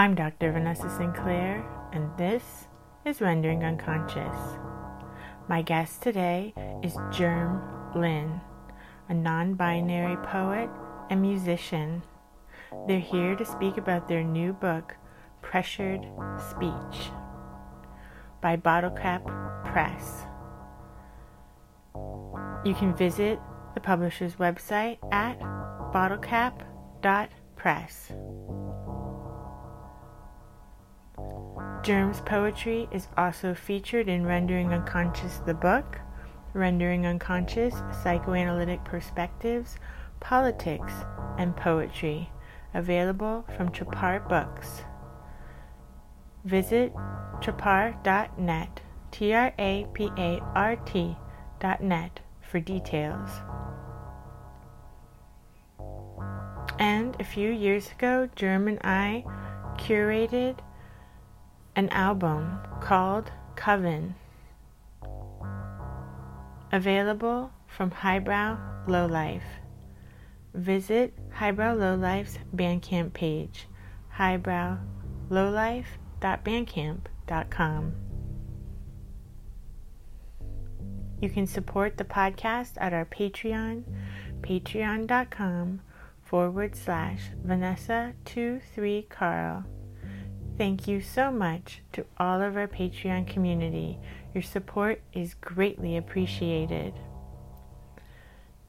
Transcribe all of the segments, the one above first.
I'm Dr. Vanessa Sinclair, and this is Rendering Unconscious. My guest today is Germ Lin, a non binary poet and musician. They're here to speak about their new book, Pressured Speech, by Bottlecap Press. You can visit the publisher's website at bottlecap.press. Germ's poetry is also featured in Rendering Unconscious the book, Rendering Unconscious Psychoanalytic Perspectives, Politics, and Poetry, available from Trapart Books. Visit trapart.net, T R A P A R T.net for details. And a few years ago, Germ and I curated an album called Coven, available from Highbrow Lowlife. Visit Highbrow Lowlife's Bandcamp page, highbrowlowlife.bandcamp.com. You can support the podcast at our Patreon, patreon.com forward slash Vanessa23Carl. Thank you so much to all of our Patreon community. Your support is greatly appreciated.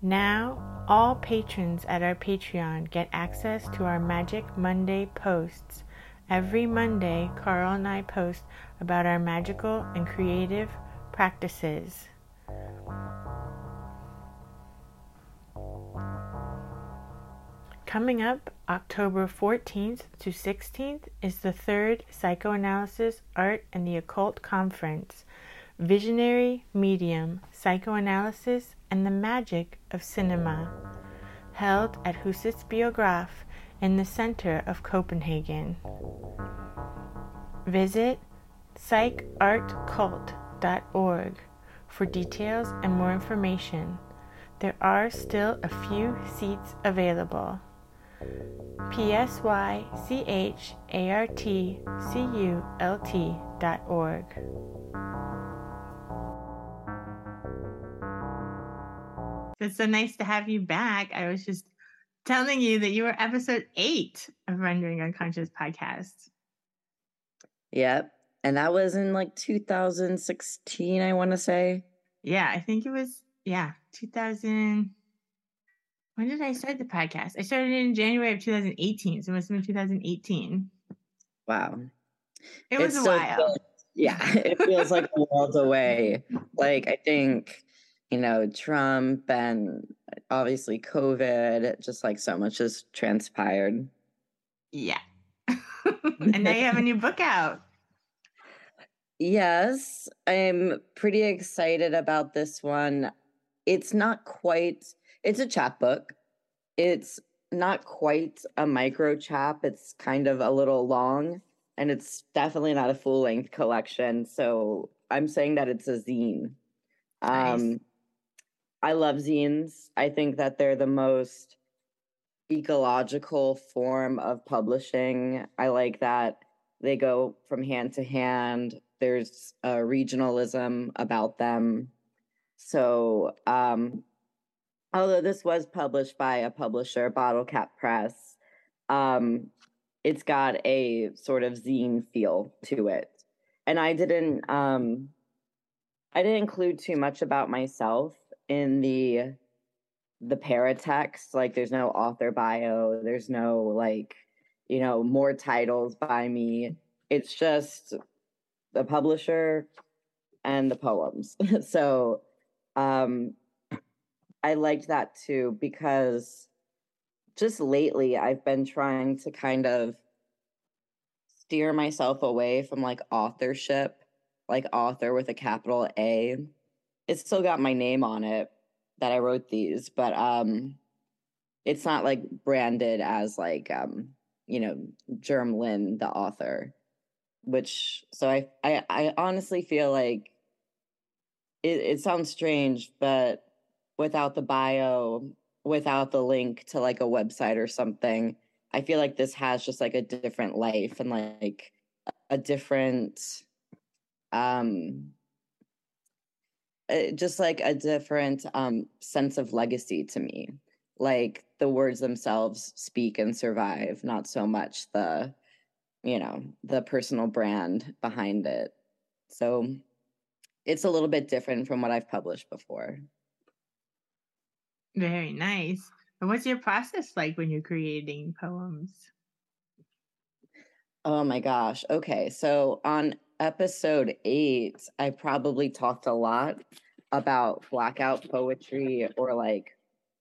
Now, all patrons at our Patreon get access to our Magic Monday posts. Every Monday, Carl and I post about our magical and creative practices. Coming up October 14th to 16th is the third Psychoanalysis, Art, and the Occult Conference Visionary Medium, Psychoanalysis, and the Magic of Cinema, held at Husets Biograf in the center of Copenhagen. Visit psychartcult.org for details and more information. There are still a few seats available. P S Y C H A R T C U L T dot org. It's so nice to have you back. I was just telling you that you were episode eight of Rendering Unconscious podcast. Yep. And that was in like 2016, I want to say. Yeah, I think it was, yeah, 2000. When did I start the podcast? I started in January of 2018, so it must have been 2018. Wow. It was a while. Feels, yeah, it feels like a world away. Like, I think, you know, Trump and obviously COVID, just like so much has transpired. Yeah. and now you have a new book out. Yes, I'm pretty excited about this one. It's not quite it's a chapbook. It's not quite a micro chap. It's kind of a little long, and it's definitely not a full length collection. So I'm saying that it's a zine. Nice. Um, I love zines. I think that they're the most ecological form of publishing. I like that they go from hand to hand. There's a regionalism about them. So um, although this was published by a publisher, Bottle Cap Press, um, it's got a sort of zine feel to it. And I didn't um, I didn't include too much about myself in the the paratext. Like there's no author bio, there's no like, you know, more titles by me. It's just the publisher and the poems. so um I liked that too because just lately I've been trying to kind of steer myself away from like authorship, like author with a capital A. It's still got my name on it that I wrote these, but um it's not like branded as like um you know Germ Lin the author which so I I I honestly feel like it it sounds strange but without the bio, without the link to like a website or something, I feel like this has just like a different life and like a different um uh, just like a different um sense of legacy to me. Like the words themselves speak and survive not so much the you know the personal brand behind it. So it's a little bit different from what i've published before very nice. And what's your process like when you're creating poems? Oh my gosh okay so on episode eight i probably talked a lot about blackout poetry or like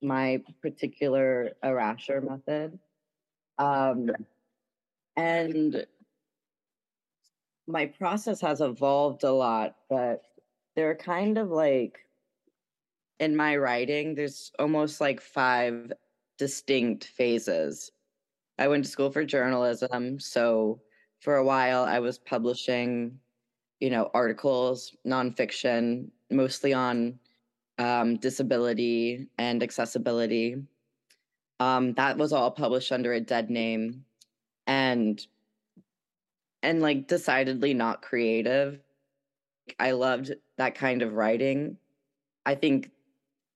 my particular erasure method. Um and my process has evolved a lot, but they're kind of like in my writing, there's almost like five distinct phases. I went to school for journalism, so for a while I was publishing, you know, articles, nonfiction, mostly on um, disability and accessibility. Um, that was all published under a dead name and and like decidedly not creative. I loved that kind of writing. I think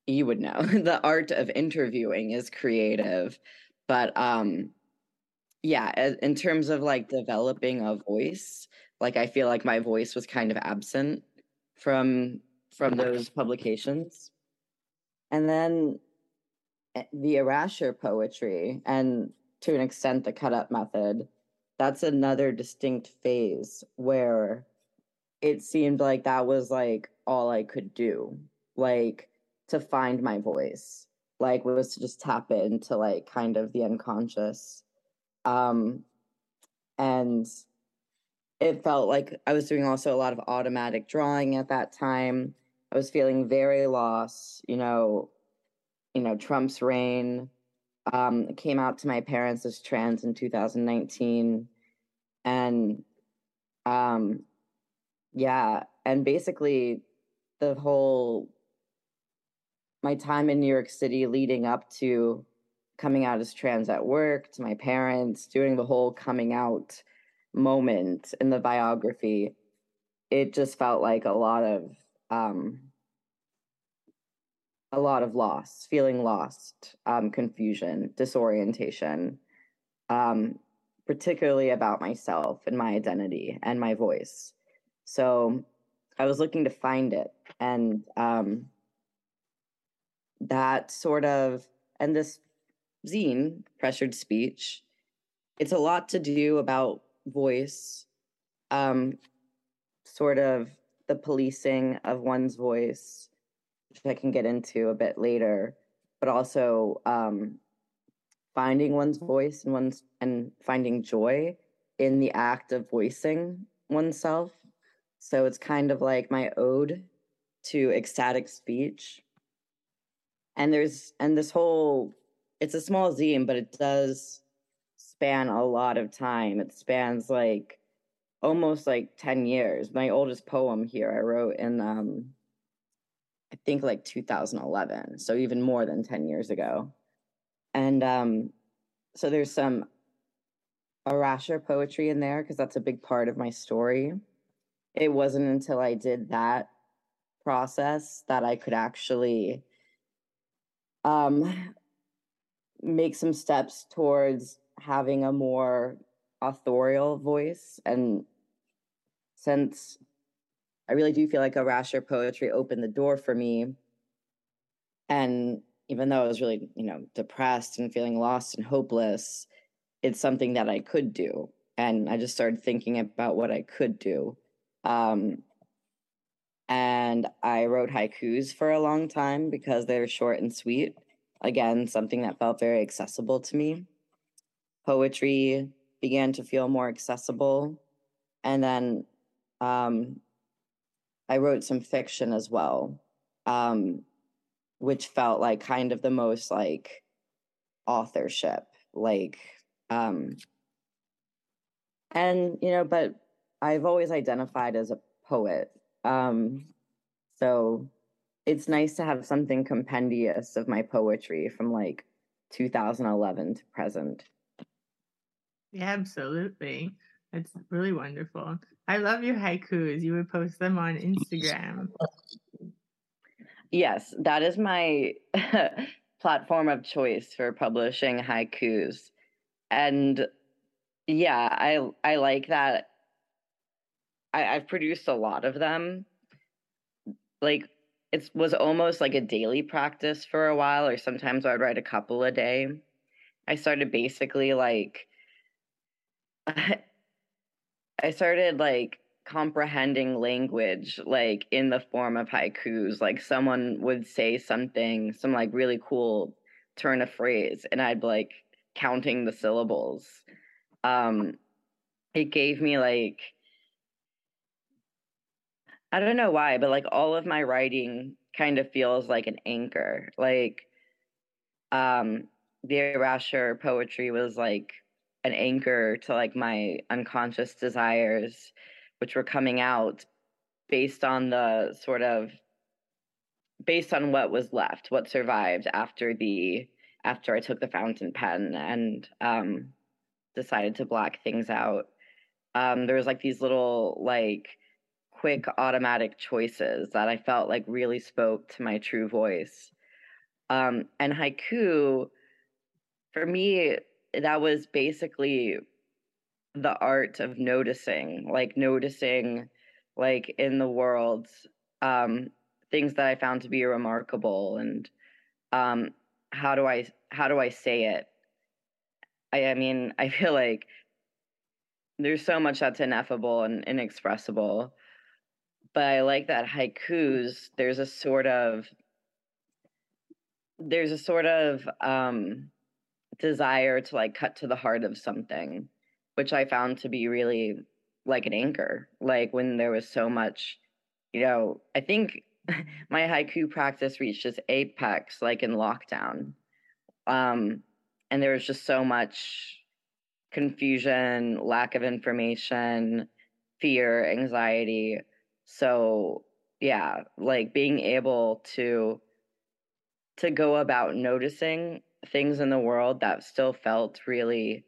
you would know the art of interviewing is creative, but um yeah, in terms of like developing a voice, like I feel like my voice was kind of absent from from those publications. And then eh, the erasure poetry and to an extent the cut up method that's another distinct phase where it seemed like that was like all i could do like to find my voice like was to just tap into like kind of the unconscious um and it felt like i was doing also a lot of automatic drawing at that time i was feeling very lost you know you know trump's reign um, came out to my parents as trans in 2019. And um, yeah, and basically the whole my time in New York City leading up to coming out as trans at work to my parents, doing the whole coming out moment in the biography, it just felt like a lot of um, a lot of loss, feeling lost, um, confusion, disorientation, um, particularly about myself and my identity and my voice. So I was looking to find it. And um, that sort of, and this zine, Pressured Speech, it's a lot to do about voice, um, sort of the policing of one's voice which I can get into a bit later, but also um, finding one's voice and one's and finding joy in the act of voicing oneself. So it's kind of like my ode to ecstatic speech. And there's and this whole it's a small zine, but it does span a lot of time. It spans like almost like 10 years. My oldest poem here I wrote in um I think like 2011, so even more than 10 years ago. And um, so there's some erasure poetry in there because that's a big part of my story. It wasn't until I did that process that I could actually um, make some steps towards having a more authorial voice. And since I really do feel like erasure poetry opened the door for me. And even though I was really, you know, depressed and feeling lost and hopeless, it's something that I could do. And I just started thinking about what I could do. Um, and I wrote haikus for a long time because they're short and sweet. Again, something that felt very accessible to me. Poetry began to feel more accessible. And then um, I wrote some fiction as well, um, which felt like kind of the most like authorship, like, um, and you know, but I've always identified as a poet. Um, so it's nice to have something compendious of my poetry from like 2011 to present. Yeah, absolutely. That's really wonderful. I love your haikus. You would post them on Instagram. Yes, that is my platform of choice for publishing haikus. And yeah, I I like that I, I've produced a lot of them. Like it was almost like a daily practice for a while, or sometimes I'd write a couple a day. I started basically like I started like comprehending language like in the form of haikus like someone would say something some like really cool turn of phrase and i'd like counting the syllables um it gave me like i don't know why but like all of my writing kind of feels like an anchor like um the erasure poetry was like an anchor to like my unconscious desires which were coming out based on the sort of based on what was left what survived after the after i took the fountain pen and um decided to black things out. Um there was like these little like quick automatic choices that i felt like really spoke to my true voice um and haiku for me that was basically the art of noticing, like noticing like in the world um things that I found to be remarkable and um how do I how do I say it? I I mean, I feel like there's so much that's ineffable and inexpressible. But I like that haikus, there's a sort of there's a sort of um desire to like cut to the heart of something, which I found to be really like an anchor. Like when there was so much, you know, I think my haiku practice reached its apex like in lockdown. Um, and there was just so much confusion, lack of information, fear, anxiety. So, yeah, like being able to to go about noticing things in the world that still felt really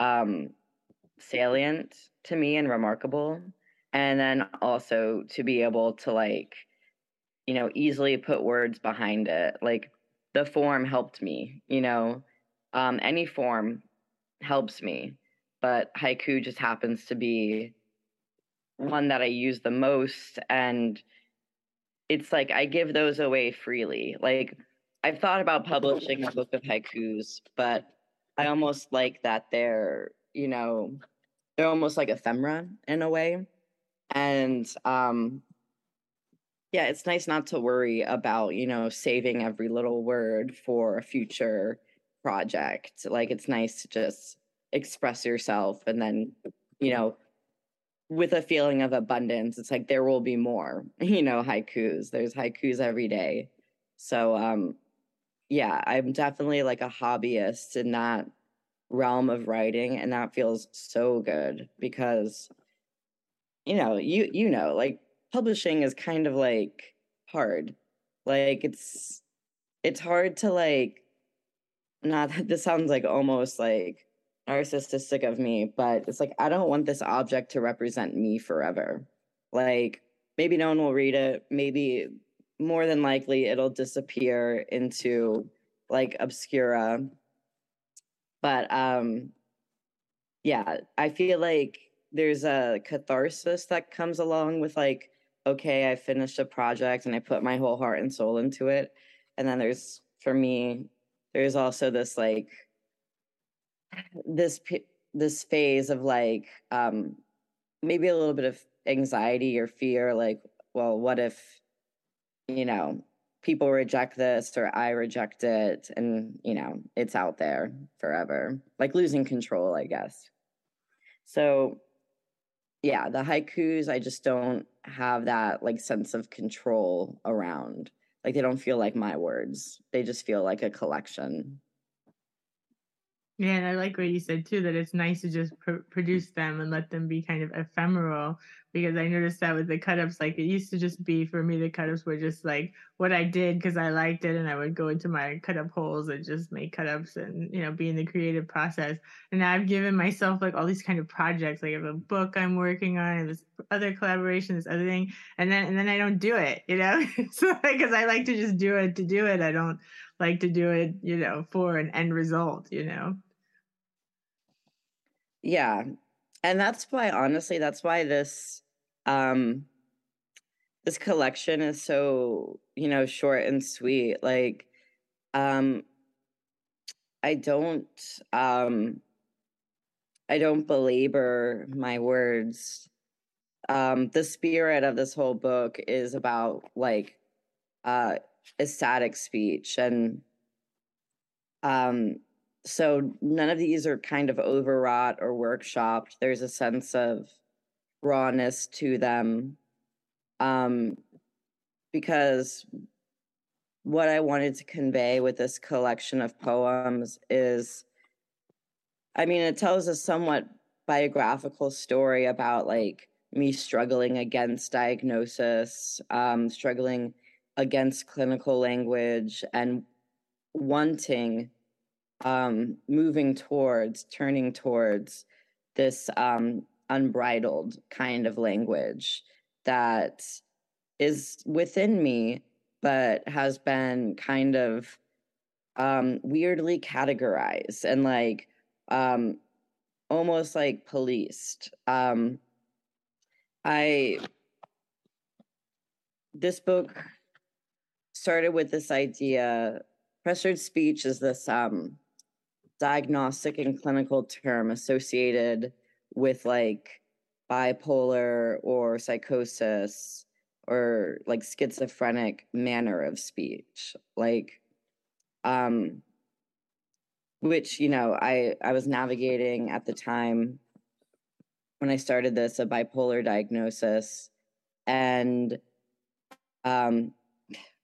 um, salient to me and remarkable. And then also to be able to like, you know, easily put words behind it. Like the form helped me, you know, um, any form helps me, but haiku just happens to be one that I use the most. And it's like I give those away freely. Like I've thought about publishing a book of haikus, but I almost like that they're, you know, they're almost like ephemera in a way. And um yeah, it's nice not to worry about, you know, saving every little word for a future project. Like it's nice to just express yourself and then, you know, with a feeling of abundance, it's like there will be more, you know, haikus. There's haikus every day. So um yeah, I'm definitely like a hobbyist in that realm of writing and that feels so good because you know, you you know, like publishing is kind of like hard. Like it's it's hard to like not that this sounds like almost like narcissistic of me, but it's like I don't want this object to represent me forever. Like maybe no one will read it, maybe more than likely it'll disappear into like obscura. But um yeah i feel like there's a catharsis that comes along with like okay i finished a project and i put my whole heart and soul into it. And then there's for me there's also this like this this phase of like um maybe a little bit of anxiety or fear like well what if you know, people reject this or I reject it and, you know, it's out there forever. Like losing control, I guess. So, yeah, the haikus, I just don't have that like sense of control around. Like they don't feel like my words. They just feel like a collection. Yeah, and I like what you said too that it's nice to just pr- produce them and let them be kind of ephemeral because I noticed that with the cut ups, like it used to just be for me, the cut ups were just like what I did because I liked it and I would go into my cut up holes and just make cut ups and, you know, be in the creative process. And now I've given myself like all these kind of projects, like I have a book I'm working on and this other collaboration, this other thing. And then, and then I don't do it, you know, so because I like to just do it to do it. I don't like to do it, you know, for an end result, you know? Yeah. And that's why honestly, that's why this um this collection is so, you know, short and sweet. Like um I don't um I don't belabor my words. Um the spirit of this whole book is about like uh ecstatic speech and um so none of these are kind of overwrought or workshopped. There's a sense of rawness to them. Um, because what I wanted to convey with this collection of poems is I mean, it tells a somewhat biographical story about like me struggling against diagnosis, um, struggling against clinical language, and wanting um, moving towards, turning towards this um, unbridled kind of language that is within me, but has been kind of um, weirdly categorized and like um, almost like policed. Um, I this book started with this idea. Pressured speech is this um, diagnostic and clinical term associated with like bipolar or psychosis or like schizophrenic manner of speech like um which you know i i was navigating at the time when i started this a bipolar diagnosis. And um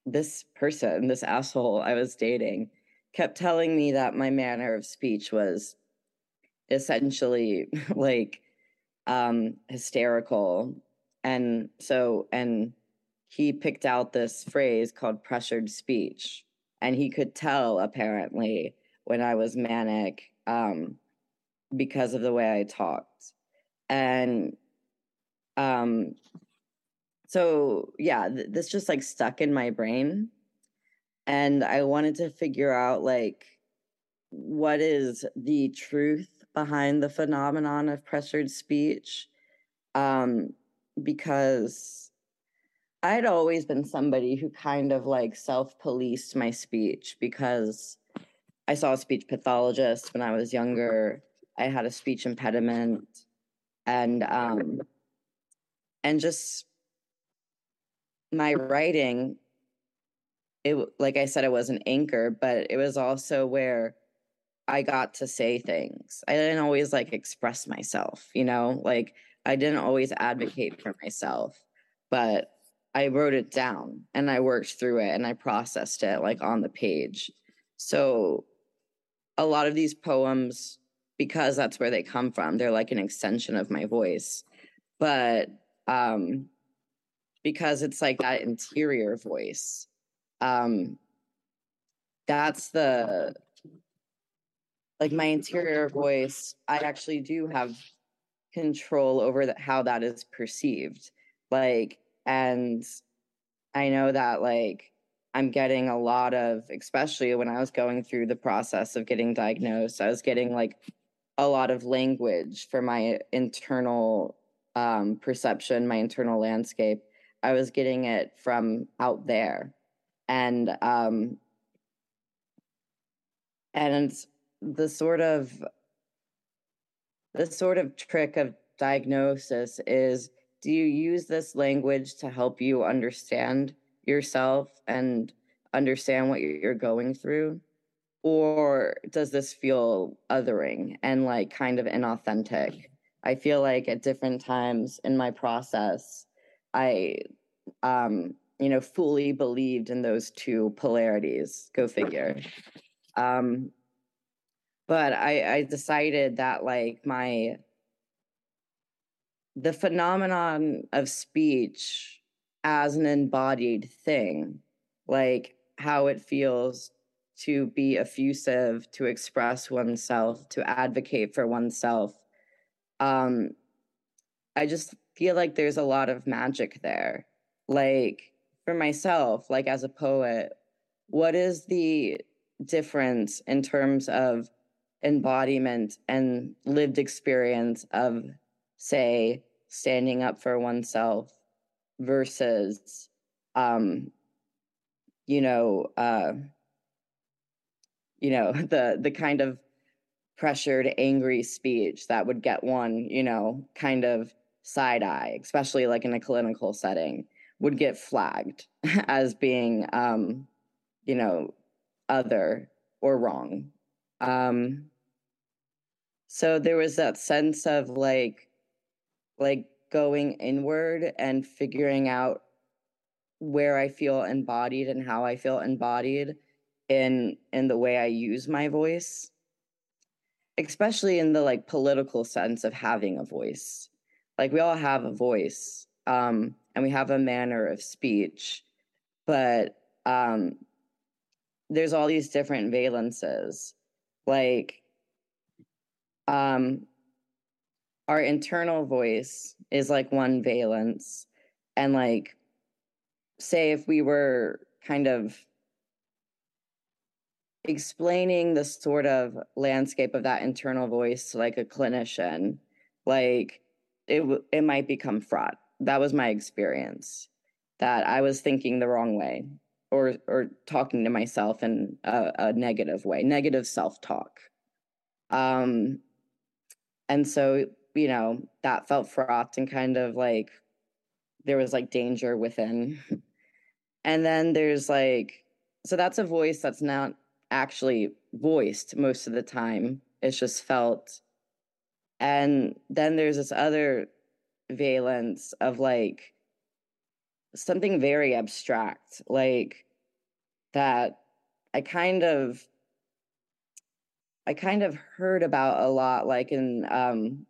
this person this asshole i was dating kept telling me that my manner of speech was essentially like um hysterical. And so and he picked out this phrase called pressured speech and he could tell apparently when i was manic um because of the way i talked. And um so yeah th- this just like stuck in my brain and I wanted to figure out like what is the truth behind the phenomenon of pressured speech um, because I'd always been somebody who kind of like self-policed my speech because I saw a speech pathologist when I was younger. I had a speech impediment and um and just my writing it like I said, it was an anchor, but it was also where I got to say things. I didn't always like express myself, you know, like I didn't always advocate for myself, but I wrote it down and I worked through it and I processed it like on the page. So a lot of these poems, because that's where they come from, they're like an extension of my voice. But um because it's like that interior voice um that's the like my interior voice i actually do have control over how that is perceived. Like and i know that like i'm getting a lot of especially when i was going through the process of getting diagnosed i was getting like a lot of language for my internal um, perception my internal landscape. I was getting it from out there and um and the sort of the sort of trick of diagnosis is do you use this language to help you understand yourself and understand what you're going through? Or does this feel othering and like kind of inauthentic? I feel like at different times in my process i um you know, fully believed in those two polarities. Go figure. Um, but I, I decided that like my the phenomenon of speech as an embodied thing, like how it feels to be effusive, to express oneself, to advocate for oneself. Um, I just feel like there's a lot of magic there. Like for myself, like as a poet, what is the difference in terms of embodiment and lived experience of, say, standing up for oneself versus, um, you know, uh, you know, the the kind of pressured, angry speech that would get one, you know, kind of side eye, especially like in a clinical setting, would get flagged as being, um, you know, other or wrong. Um, so there was that sense of like, like going inward and figuring out where I feel embodied and how I feel embodied in in the way I use my voice especially in the like political sense of having a voice like we all have a voice um and we have a manner of speech but um there's all these different valences. Like um our internal voice is like one valence. And like say if we were kind of explaining the sort of landscape of that internal voice to like a clinician like it it might become fraught that was my experience that i was thinking the wrong way or or talking to myself in a, a negative way negative self-talk um and so you know that felt fraught and kind of like there was like danger within and then there's like so that's a voice that's not actually voiced most of the time. It's just felt. And then there's this other valence of like something very abstract, like that I kind of I kind of heard about a lot, like in um,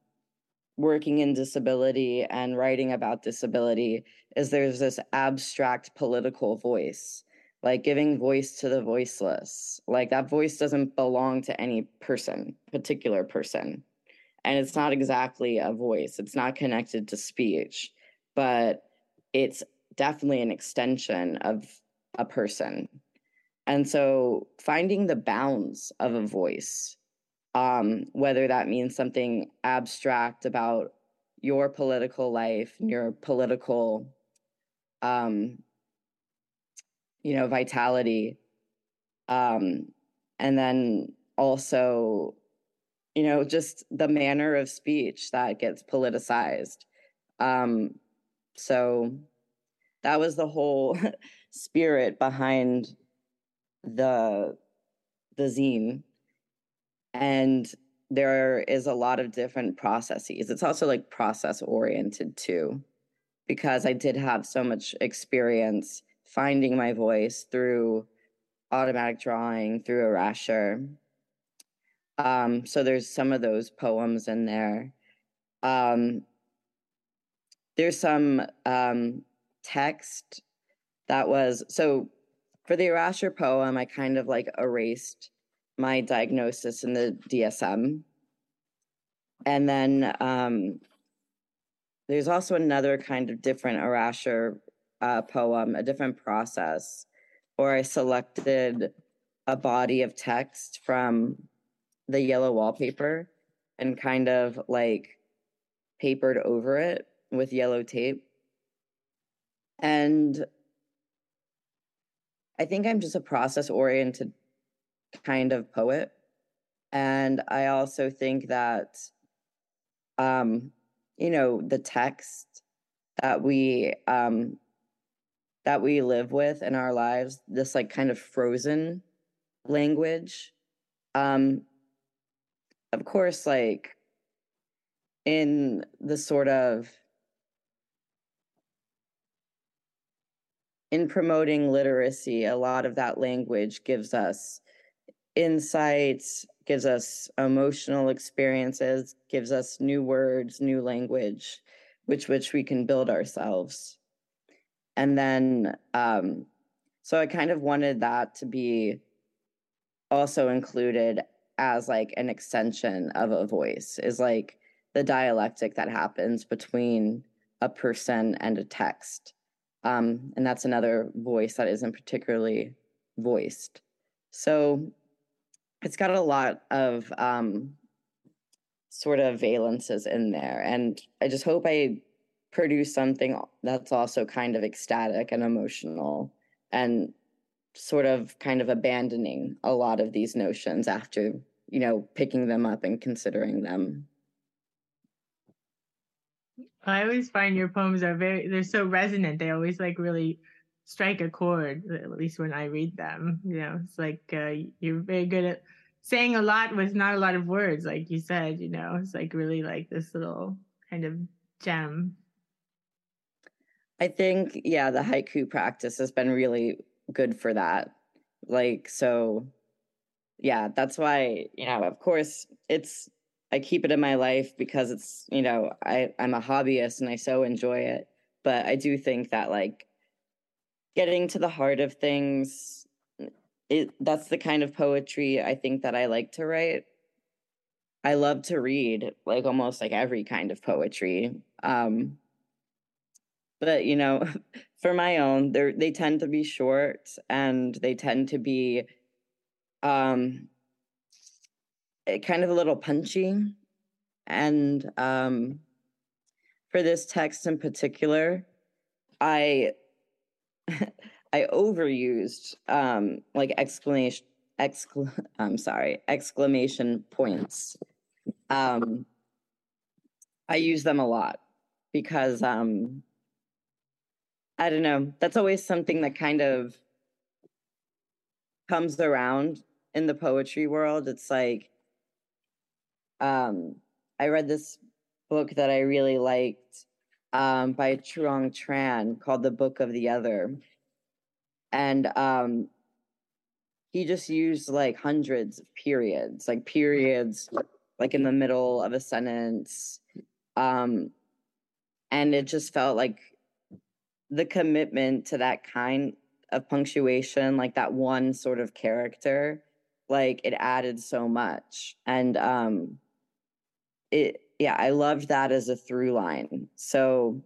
working in disability and writing about disability, is there's this abstract political voice like giving voice to the voiceless. Like that voice doesn't belong to any person, particular person. And it's not exactly a voice, it's not connected to speech, but it's definitely an extension of a person. And so finding the bounds of a voice, um, whether that means something abstract about your political life, and your political um, you know, vitality. Um, and then also, you know, just the manner of speech that gets politicized. Um, so that was the whole spirit behind the the zine. And there is a lot of different processes. It's also like process oriented too, because I did have so much experience finding my voice through automatic drawing, through erasure. Um, so there's some of those poems in there. Um, there's some um, text that was so for the erasure poem, I kind of like erased my diagnosis in the DSM. And then um, there's also another kind of different erasure uh, poem, a different process, where I selected a body of text from the yellow wallpaper and kind of like papered over it with yellow tape. And I think I'm just a process oriented kind of poet. And I also think that, um, you know, the text that we um, that we live with in our lives, this like kind of frozen language. Um, of course, like in the sort of in promoting literacy, a lot of that language gives us insights, gives us emotional experiences, gives us new words, new language, which which we can build ourselves. And then um, so I kind of wanted that to be also included as like an extension of a voice is like the dialectic that happens between a person and a text. Um, and that's another voice that isn't particularly voiced. So it's got a lot of um, sort of valences in there. And I just hope I produce something that's also kind of ecstatic and emotional and sort of kind of abandoning a lot of these notions after, you know, picking them up and considering them. I always find your poems are very they're so resonant. They always like really strike a chord, at least when I read them. You know, it's like uh, you're very good at saying a lot with not a lot of words, like you said, you know, it's like really like this little kind of gem. I think, yeah, the haiku practice has been really good for that. Like, so yeah, that's why, you know, of course, it's, I keep it in my life because it's, you know, I, I'm a hobbyist and I so enjoy it. But I do think that, like, getting to the heart of things, it, that's the kind of poetry I think that I like to write. I love to read, like, almost like every kind of poetry. Um, but you know for my own they they tend to be short and they tend to be um eh, kind of a little punchy. And um for this text in particular i i overused um like exclamation excl i'm sorry exclamation points. Um i use them a lot because um I don't know. That's always something that kind of comes around in the poetry world. It's like um I read this book that I really liked um by Truong Tran called The Book of the Other. And um he just used like hundreds of periods, like periods like in the middle of a sentence. Um and it just felt like the commitment to that kind of punctuation, like that one sort of character, like it added so much. And um it yeah, I loved that as a through line. So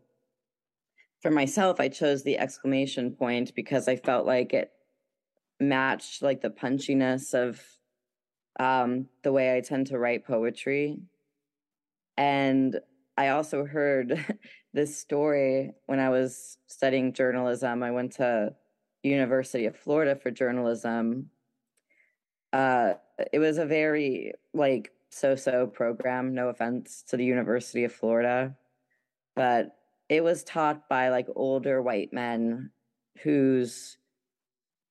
for myself, I chose the exclamation point because I felt like it matched like the punchiness of um the way I tend to write poetry. And I also heard this story when I was studying journalism. I went to University of Florida for journalism. Uh, it was a very like so-so program. No offense to the University of Florida, but it was taught by like older white men whose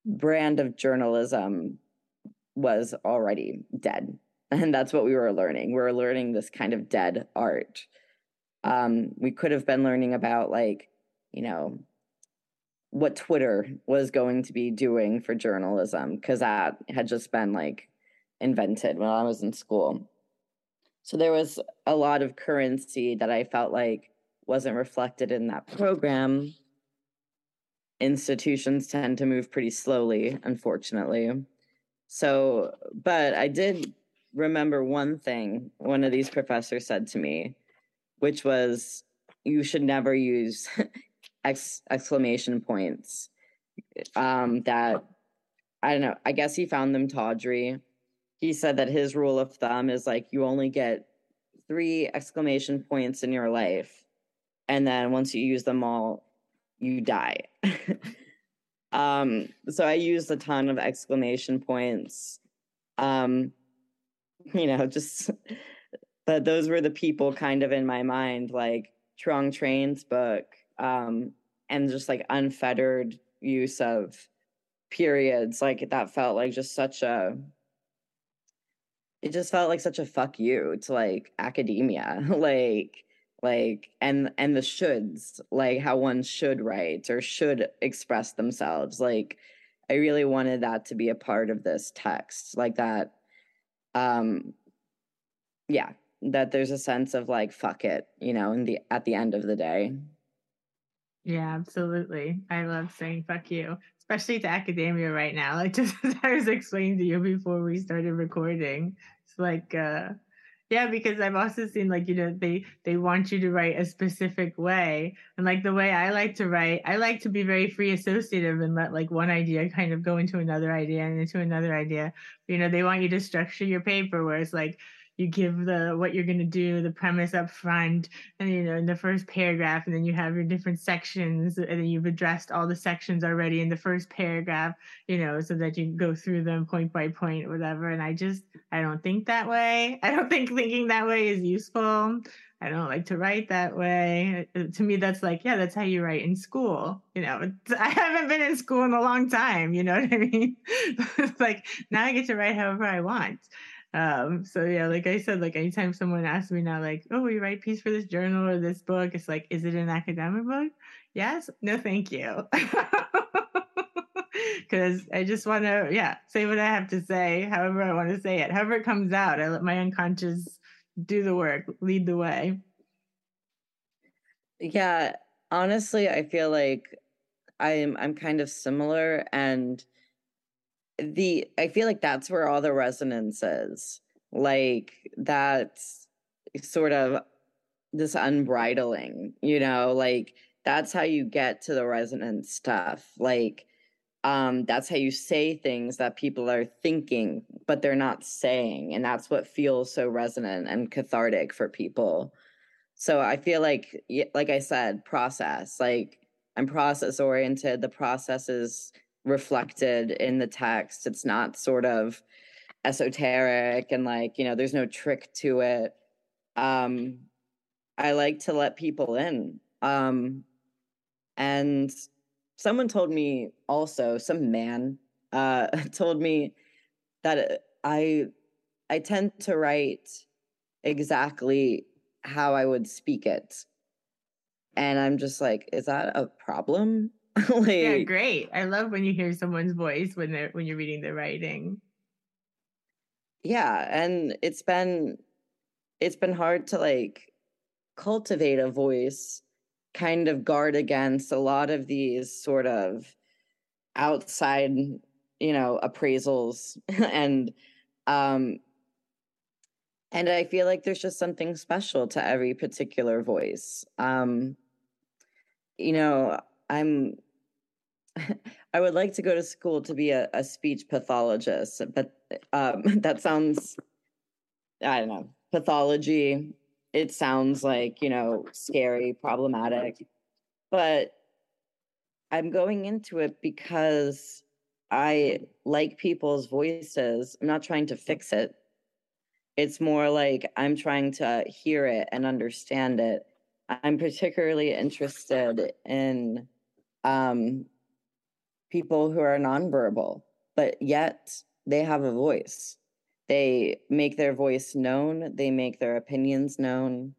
brand of journalism was already dead. And that's what we were learning. We were learning this kind of dead art um, we could have been learning about like you know what twitter was going to be doing for journalism because that had just been like invented when i was in school. So there was a lot of currency that i felt like wasn't reflected in that program. Institutions tend to move pretty slowly unfortunately. So but i did remember one thing one of these professors said to me which was you should never use ex- exclamation points. Um, that I don't know. I guess he found them tawdry. He said that his rule of thumb is like you only get three exclamation points in your life, and then once you use them all, you die. um, so I used a ton of exclamation points. Um, you know, just but those were the people kind of in my mind, like Truong Tran's book, um, and just like unfettered use of periods. Like that felt like just such a it just felt like such a fuck you to like academia. like like and and the shoulds, like how one should write or should express themselves. Like I really wanted that to be a part of this text. Like that um yeah that there's a sense of like fuck it you know in the at the end of the day. Yeah absolutely. I love saying fuck you especially to academia right now. Like just as i was explaining to you before we started recording it's like uh yeah, because I've also seen like you know they they want you to write a specific way, and like the way I like to write, I like to be very free associative and let like one idea kind of go into another idea and into another idea. You know, they want you to structure your paper where it's like you give the what you're going to do the premise up front and you know in the first paragraph and then you have your different sections and then you've addressed all the sections already in the first paragraph you know so that you go through them point by point or whatever and i just i don't think that way i don't think thinking that way is useful I don't like to write that way. Uh, to me, that's like, yeah, that's how you write in school. You know, I haven't been in school in a long time. You know what I mean? it's like now I get to write however I want. Um, so yeah, like I said, like anytime someone asks me now, like, oh, you write piece for this journal or this book, it's like, is it an academic book? Yes, no, thank you. Because I just want to, yeah, say what I have to say, however I want to say it. However it comes out, I let my unconscious do the work, lead the way. Yeah, honestly, I feel like I'm I'm kind of similar and the I feel like that's where all the resonance is. Like that's sort of this unbridling, you know, like that's how you get to the resonance stuff. Like um that's how you say things that people are thinking but they're not saying and that's what feels so resonant and cathartic for people. So I feel like like I said process like I'm process oriented. The process is reflected in the text. It's not sort of esoteric and like, you know, there's no trick to it. Um I like to let people in. Um and someone told me also, some man uh told me that I I tend to write exactly how I would speak it. And I'm just like, is that a problem? like, yeah, great. I love when you hear someone's voice when they're when you're reading the writing. Yeah, and it's been it's been hard to like cultivate a voice kind of guard against a lot of these sort of outside you know appraisals and um and i feel like there's just something special to every particular voice um you know i'm I would like to go to school to be a, a speech pathologist, but um, that sounds, I don't know, pathology. It sounds like, you know, scary, problematic. But I'm going into it because I like people's voices. I'm not trying to fix it. It's more like I'm trying to hear it and understand it. I'm particularly interested in um, people who are nonverbal, but yet they have a voice. They make their voice known, they make their opinions known.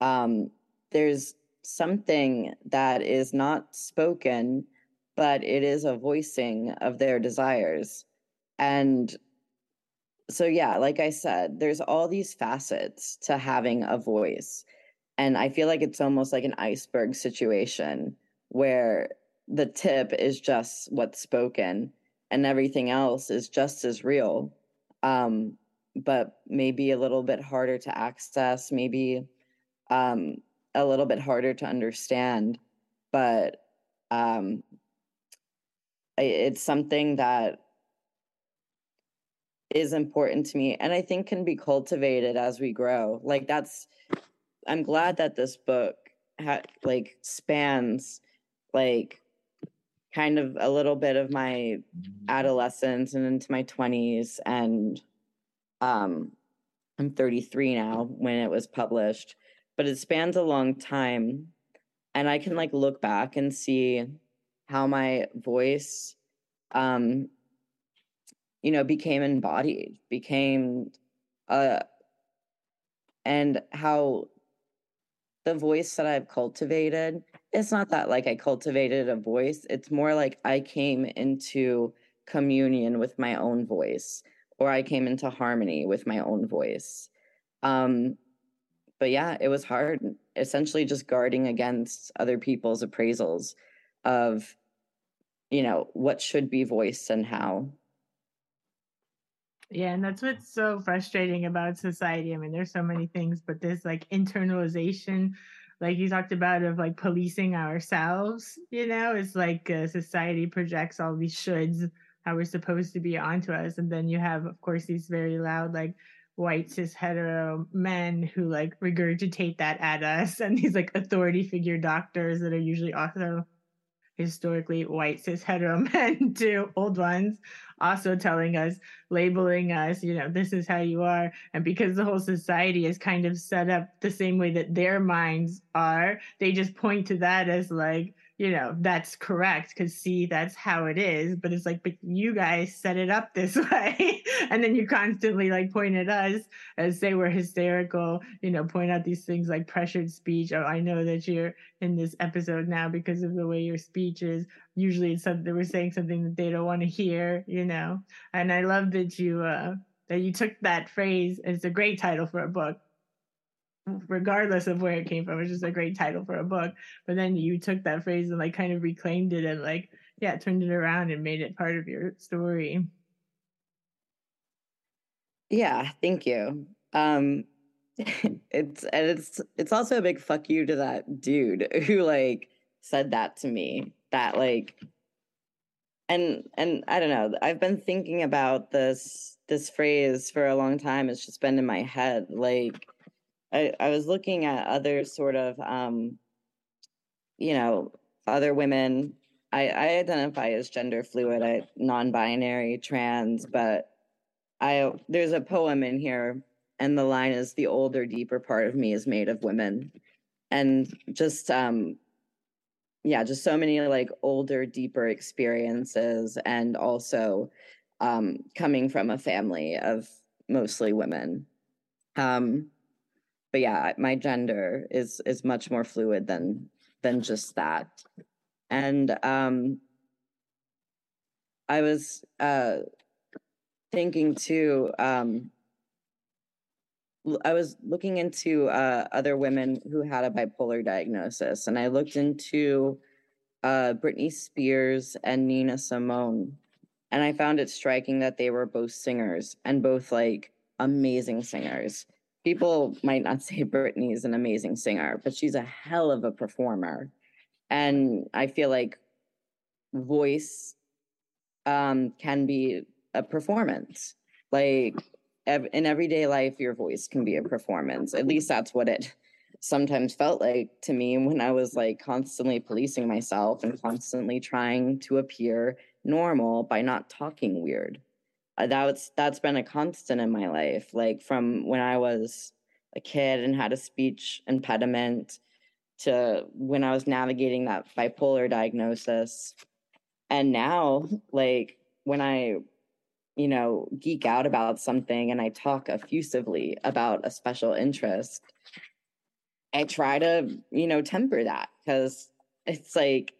Um, there's something that is not spoken, but it is a voicing of their desires. And so, yeah, like I said, there's all these facets to having a voice. And I feel like it's almost like an iceberg situation where the tip is just what's spoken and everything else is just as real. Um, but maybe a little bit harder to access maybe um, a little bit harder to understand but um, it's something that is important to me and i think can be cultivated as we grow. Like that's i'm glad that this book ha- like spans like kind of a little bit of my adolescence and into my 20s and um I'm 33 now when it was published but it spans a long time and I can like look back and see how my voice um you know became embodied became uh and how the voice that I've cultivated it's not that like I cultivated a voice. It's more like I came into communion with my own voice. or I came into harmony with my own voice. Um, but yeah, it was hard. Essentially, just guarding against other people's appraisals of, you know, what should be voiced and how. Yeah, and that's what's so frustrating about society. I mean, there's so many things, but this like internalization, like you talked about, of like policing ourselves, you know, it's like uh, society projects all these shoulds, how we're supposed to be onto us. And then you have, of course, these very loud, like white cis hetero men who like regurgitate that at us, and these like authority figure doctors that are usually also historically white cis hetero men to old ones also telling us labeling us you know this is how you are. And because the whole society is kind of set up the same way that their minds are they just point to that as like you know that's correct because see that's how it is but it's like but you guys set it up this way and then you constantly like point at us as say we're hysterical you know point out these things like pressured speech. Oh i know that you're in this episode now because of the way your speech is. Usually it's something they were saying something that they don't want to hear you know? And i love that you uh that you took that phrase it's a great title for a book regardless of where it came from. It's just a great title for a book. But then you took that phrase and like kind of reclaimed it and like, yeah, turned it around and made it part of your story. Yeah, thank you. Um it's and it's it's also a big fuck you to that dude who like said that to me. That like and and I don't know, I've been thinking about this this phrase for a long time. It's just been in my head. Like I, I was looking at other sort of, um, you know, other women. I, I identify as gender fluid, I non-binary, trans, but I there's a poem in here, and the line is the older, deeper part of me is made of women, and just um, yeah, just so many like older, deeper experiences, and also um, coming from a family of mostly women. Um, but yeah, my gender is is much more fluid than than just that. And um I was uh thinking too um I was looking into uh, other women who had a bipolar diagnosis, and I looked into uh, Britney Spears and Nina Simone, and I found it striking that they were both singers and both like amazing singers people might not say Britney is an amazing singer, but she's a hell of a performer. And I feel like voice um, can be a performance. Like ev- in everyday life, your voice can be a performance. At least that's what it sometimes felt like to me when I was like constantly policing myself and constantly trying to appear normal by not talking weird. Uh, that's that's been a constant in my life like from when i was a kid and had a speech impediment to when i was navigating that bipolar diagnosis. And now like when i you know geek out about something and i talk effusively about a special interest i try to you know temper that because it's like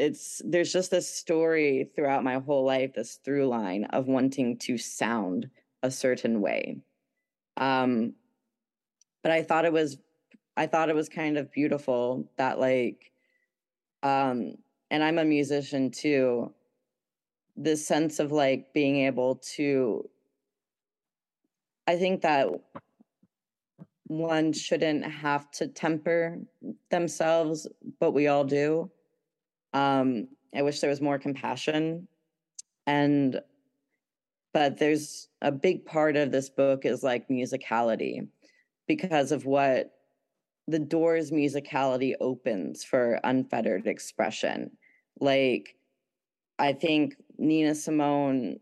it's there's just this story throughout my whole life this through line of wanting to sound a certain way. Um but i thought it was i thought it was kind of beautiful that like um and i'm a musician too this sense of like being able to i think that one shouldn't have to temper themselves but we all do um, I wish there was more compassion. And, but there's a big part of this book is like musicality because of what the doors musicality opens for unfettered expression. Like, I think Nina Simone,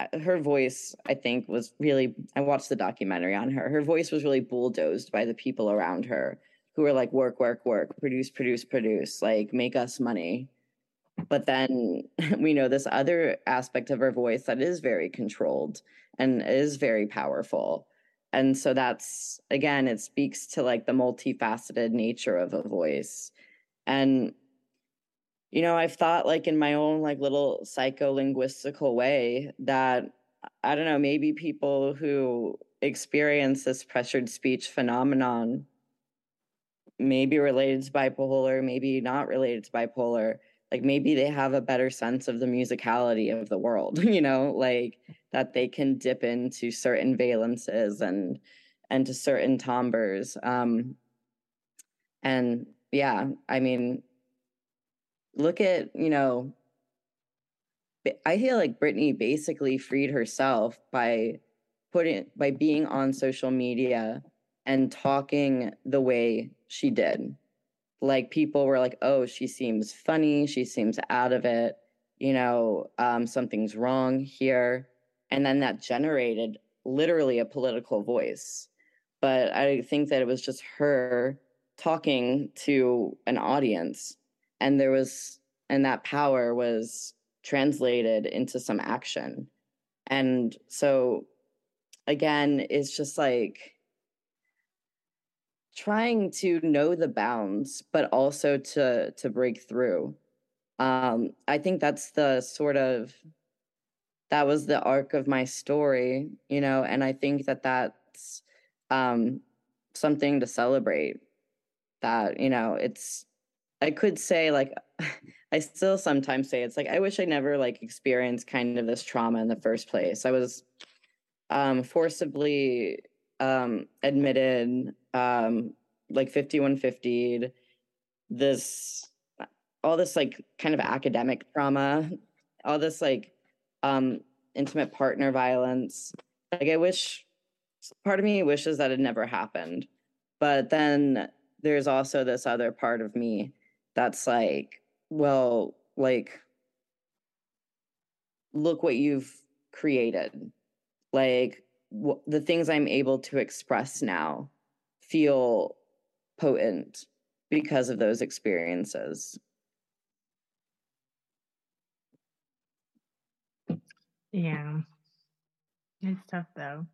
uh, her voice, I think, was really, I watched the documentary on her. Her voice was really bulldozed by the people around her who are like work, work, work, produce, produce, produce, like make us money. But then we know this other aspect of our voice that is very controlled and is very powerful. And so that's again, it speaks to like the multifaceted nature of a voice. And you know, I've thought like in my own like little psycholinguistical way that I don't know, maybe people who experience this pressured speech phenomenon maybe related to bipolar, maybe not related to bipolar. Like maybe they have a better sense of the musicality of the world, you know, like that they can dip into certain valences and and to certain timbres. Um and yeah, I mean look at, you know, I feel like Britney basically freed herself by putting by being on social media and talking the way she did. Like people were like, "Oh, she seems funny. She seems out of it. You know, um, something's wrong here." And then that generated literally a political voice. But I think that it was just her talking to an audience, and there was, and that power was translated into some action. And so, again, it's just like trying to know the bounds but also to to break through. Um i think that's the sort of that was the arc of my story you know and i think that that's um something to celebrate that you know it's i could say like i still sometimes say it's like i wish i never like experienced kind of this trauma in the first place. I was um forcibly um admitted um like 5150 this all this like kind of academic trauma all this like um intimate partner violence. Like i wish part of me wishes that it never happened. But then there's also this other part of me that's like well like look what you've created. Like w- the things i'm able to express now feel potent because of those experiences. Yeah. It's tough though.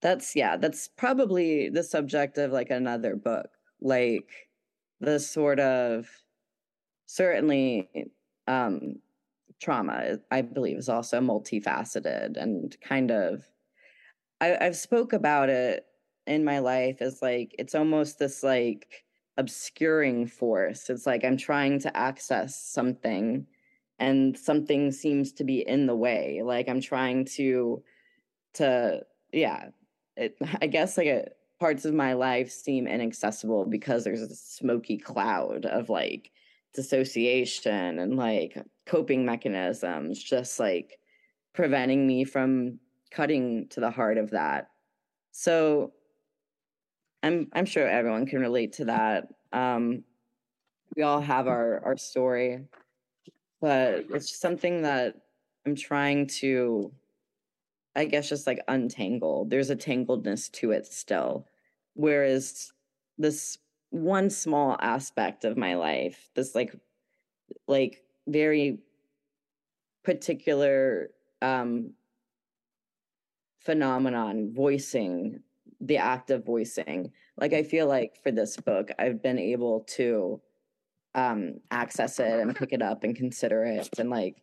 That's yeah, that's probably the subject of like another book. Like the sort of certainly um trauma uh, I believe is also multifaceted and kind of I, I've spoke about it in my life as like it's almost this like obscuring force. It's like I'm trying to access something and something seems to be in the way. Like I'm trying to to yeah, it I guess like a, parts of my life seem inaccessible because there's a smoky cloud of like dissociation and like coping mechanisms just like preventing me from cutting to the heart of that. So I'm I'm sure everyone can relate to that. Um, we all have our our story, but it's something that I'm trying to, I guess, just like untangle. There's a tangledness to it still, whereas this one small aspect of my life, this like like very particular um phenomenon voicing the act of voicing. Like i feel like for this book i've been able to um access it and pick it up and consider it. And like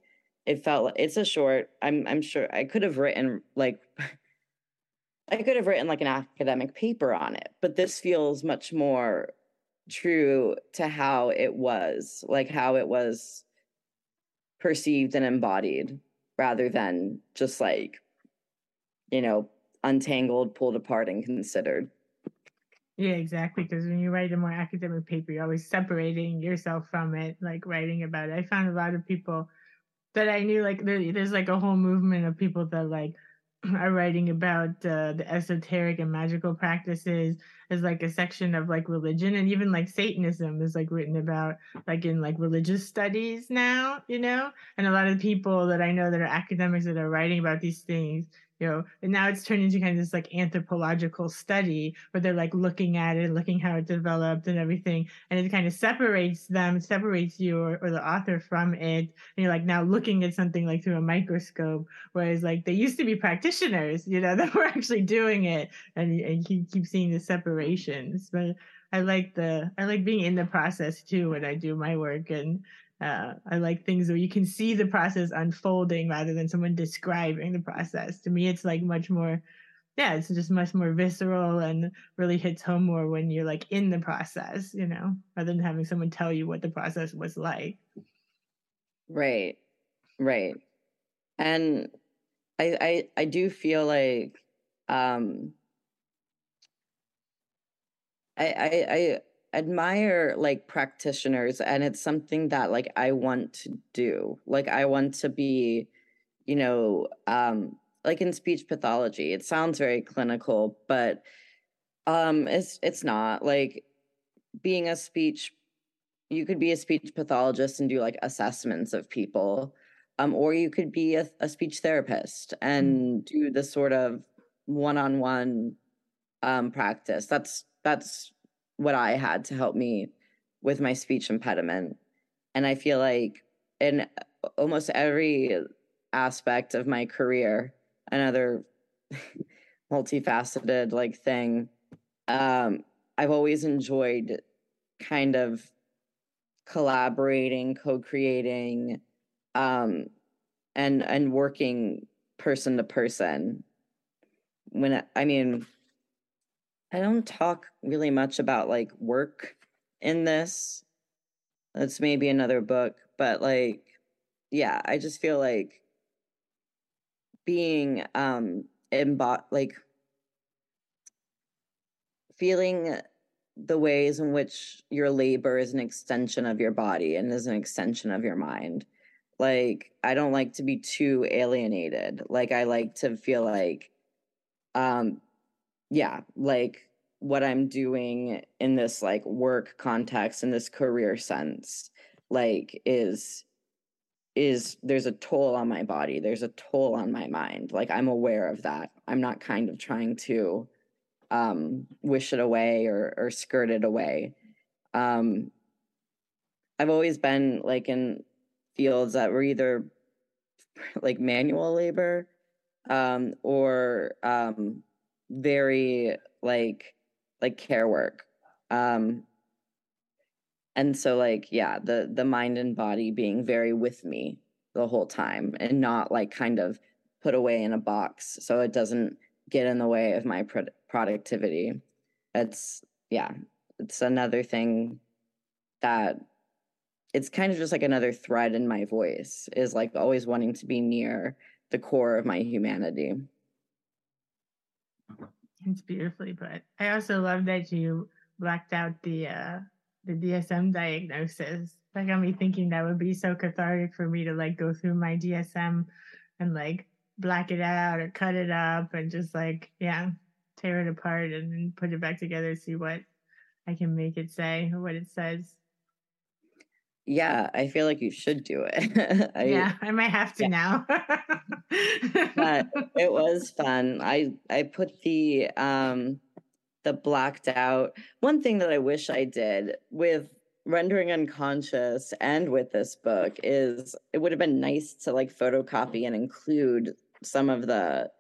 it felt like it's a short i'm i'm sure i could have written like i could have written like an academic paper on it but this feels much more true to how it was like how it was perceived and embodied rather than just like you know, untangled, pulled apart, and considered. Yeah, exactly. Because when you write a more academic paper, you're always separating yourself from it, like writing about it. I found a lot of people that I knew, like there, there's like a whole movement of people that like are writing about uh, the esoteric and magical practices as like a section of like religion and even like satanism is like written about like in like religious studies now you know? And a lot of people that i know that are academics that are writing about these things you know and now it's turned into kind of this like anthropological study where they're like looking at it looking how it developed and everything and it kind of separates them separates you or, or the author from it. And you're like now looking at something like through a microscope whereas like they used to be practitioners you know that were actually doing it and, and you keep seeing the separations. But i like the i like being in the process too when i do my work and uh, I like things where you can see the process unfolding rather than someone describing the process. To me, it's like much more, yeah, it's just much more visceral and really hits home more when you're like in the process, you know, rather than having someone tell you what the process was like. Right, right, and I I I do feel like um I I, I admire like practitioners and it's something that like I want to do. Like I want to be, you know, um like in speech pathology. It sounds very clinical, but um it's it's not. Like being a speech you could be a speech pathologist and do like assessments of people. Um, or you could be a, a speech therapist and do the sort of one-on-one um, practice. That's that's what I had to help me with my speech impediment. And I feel like in almost every aspect of my career, another multifaceted like thing, um, I've always enjoyed kind of collaborating, co-creating, um, and and working person to person. When I mean, I don't talk really much about like work in this. That's maybe another book, but like, yeah, I just feel like being um embod like feeling the ways in which your labor is an extension of your body and is an extension of your mind. Like I don't like to be too alienated. Like I like to feel like um yeah, like what I'm doing in this like work context in this career sense like is is there's a toll on my body there's a toll on my mind like i'm aware of that. I'm not kind of trying to um wish it away or or skirt it away. Um i've always been like in fields that were either like manual labor um or um very like like care work. Um and so like yeah the the mind and body being very with me the whole time and not like kind of put away in a box so it doesn't get in the way of my pro- productivity. It's yeah it's another thing that it's kind of just like another thread in my voice is like always wanting to be near the core of my humanity it's beautifully put. I also love that you blacked out the uh the DSM diagnosis. That got me thinking that would be so cathartic for me to like go through my DSM and like black it out or cut it up and just like yeah, tear it apart and put it back together, see what I can make it say or what it says. Yeah, I feel like you should do it. I, yeah, I might have to yeah. now. but it was fun. I I put the um the blacked out. One thing that I wish I did with rendering unconscious and with this book is it would have been nice to like photocopy and include some of the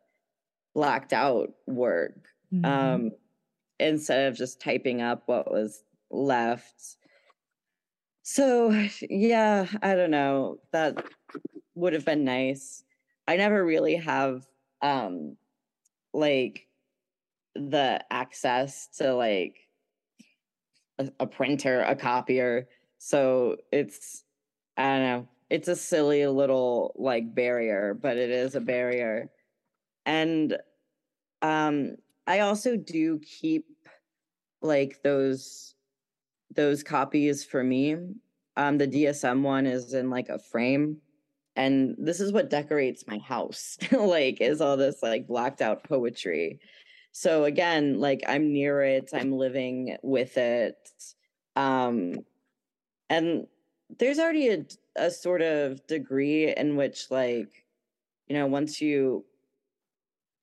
blacked out work mm-hmm. um instead of just typing up what was left so, yeah, I don't know. That would have been nice. I never really have um like the access to like a, a printer, a copier. So, it's I don't know. It's a silly little like barrier, but it is a barrier. And um I also do keep like those those copies for me. Um, the DSM one is in like a frame, and this is what decorates my house. like, is all this like blacked out poetry. So again, like I'm near it, I'm living with it, um, and there's already a, a sort of degree in which like you know once you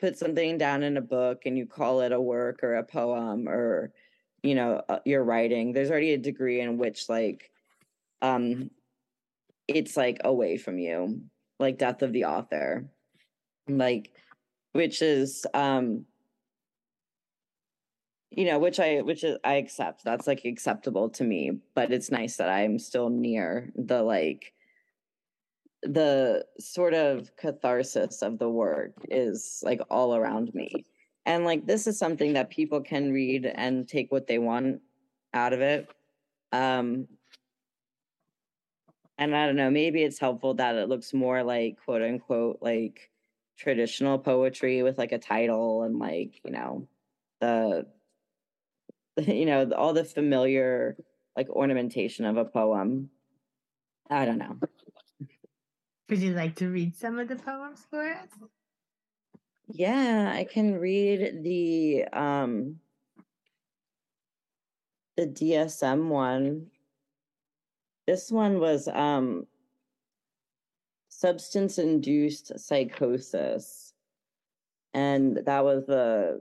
put something down in a book and you call it a work or a poem or you know uh, your writing there's already a degree in which like um it's like away from you like death of the author like which is um you know, which I which is I accept. That's like acceptable to me, but it's nice that I'm still near the like the sort of catharsis of the work is like all around me. And like this is something that people can read and take what they want out of it. Um and I don't know, maybe it's helpful that it looks more like quote unquote like traditional poetry with like a title and like, you know, the you know, all the familiar like ornamentation of a poem. I don't know. Would you like to read some of the poems for us? Yeah, I can read the um the DSM one. This one was um substance induced psychosis. And that was the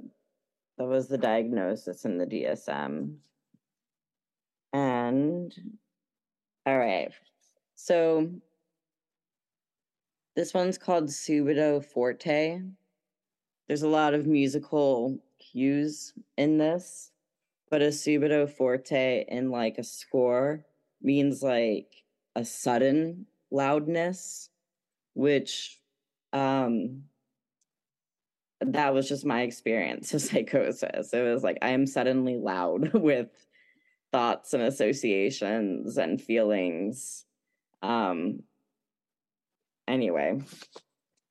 that was the diagnosis in the DSM. And all right. So this one's called Subito Forte. There's a lot of musical cues in this, but a subito forte in like a score means like a sudden loudness, which um that was just my experience of psychosis. It was like I am suddenly loud with thoughts and associations and feelings. Um anyway,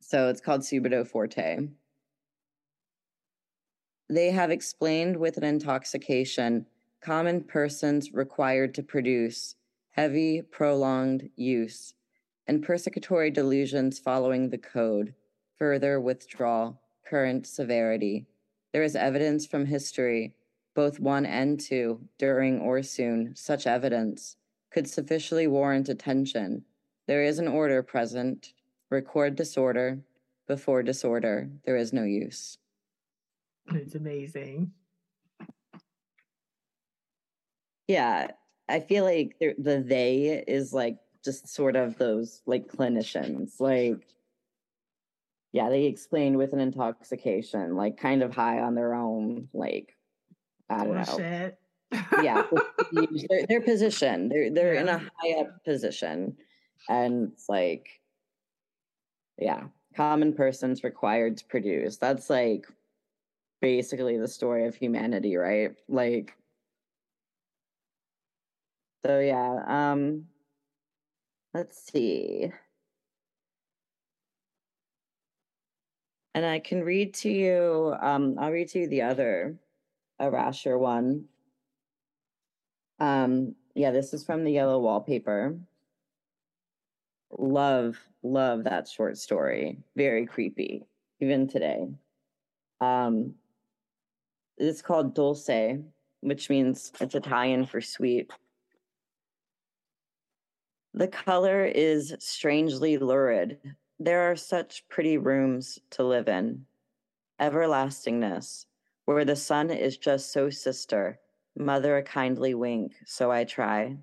so it's called Subito Forte. They have explained with an intoxication common persons required to produce heavy, prolonged use, and persecutory delusions following the code, further withdrawal, current severity. There is evidence from history, both one and two, during or soon, such evidence could sufficiently warrant attention. There is an order present, record disorder, before disorder, there is no use. It's amazing. Yeah, I feel like the they is like just sort of those like clinicians, like yeah, they explained with an intoxication, like kind of high on their own, like I don't Bullshit. know. yeah, their, their position, they're they're yeah. in a high up position, and it's like, yeah, common persons required to produce. That's like basically the story of humanity, right? Like so yeah, um let's see. And I can read to you, um, I'll read to you the other erasure one. Um, yeah, this is from the yellow wallpaper. Love, love that short story. Very creepy, even today. Um, it's called Dolce, which means it's Italian for sweet. The color is strangely lurid. There are such pretty rooms to live in. Everlastingness, where the sun is just so sister, mother a kindly wink, so I try.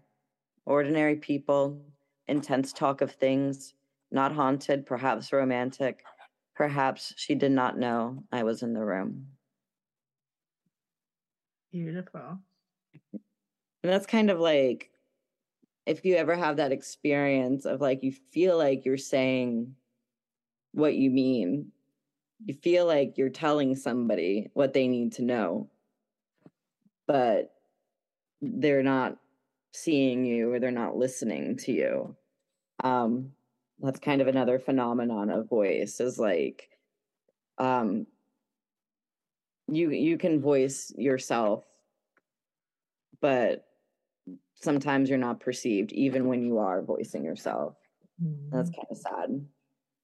Ordinary people, intense talk of things, not haunted, perhaps romantic. Perhaps she did not know I was in the room. Beautiful. And that's kind of like if you ever have that experience of like you feel like you're saying what you mean, you feel like you're telling somebody what they need to know, but they're not seeing you or they're not listening to you. Um, that's kind of another phenomenon of voice is like um you you can voice yourself but sometimes you're not perceived even when you are voicing yourself. Mm-hmm. that's kind of sad.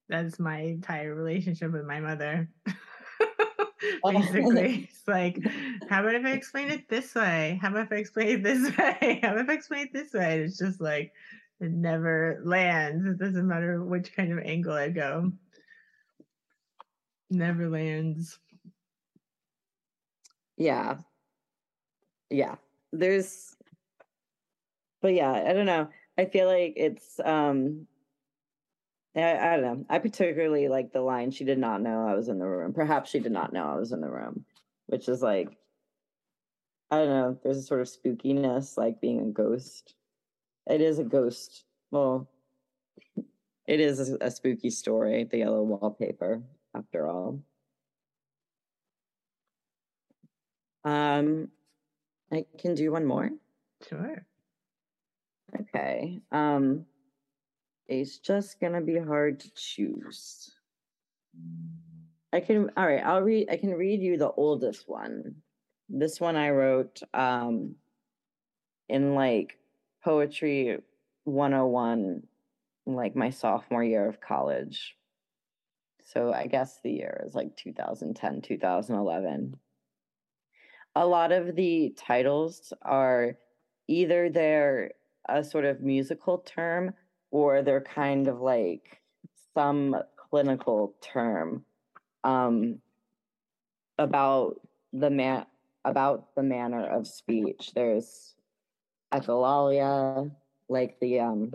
That's my entire relationship with my mother. Basically it's like how about if i explain it this way? How about if i explain it this way? How about if i explain it this way? It's just like it never lands. It doesn't matter which kind of angle i go. Never lands yeah yeah there's but yeah i don't know i feel like it's um I, I don't know i particularly like the line she did not know i was in the room perhaps she did not know i was in the room which is like I don't know, there's a sort of spookiness like being a ghost. It is a ghost. Well, it is a, a spooky story, the yellow wallpaper, after all. Um, I can do one more. Sure. Okay. Um, it's just gonna be hard to choose. I can. All right. I'll read. I can read you the oldest one. This one I wrote um, in like poetry 101, like my sophomore year of college. So I guess the year is like 2010, 2011 a lot of the titles are either they're a sort of musical term or they're kind of like some clinical term um, about the man about the manner of speech. There's echolalia, like the um,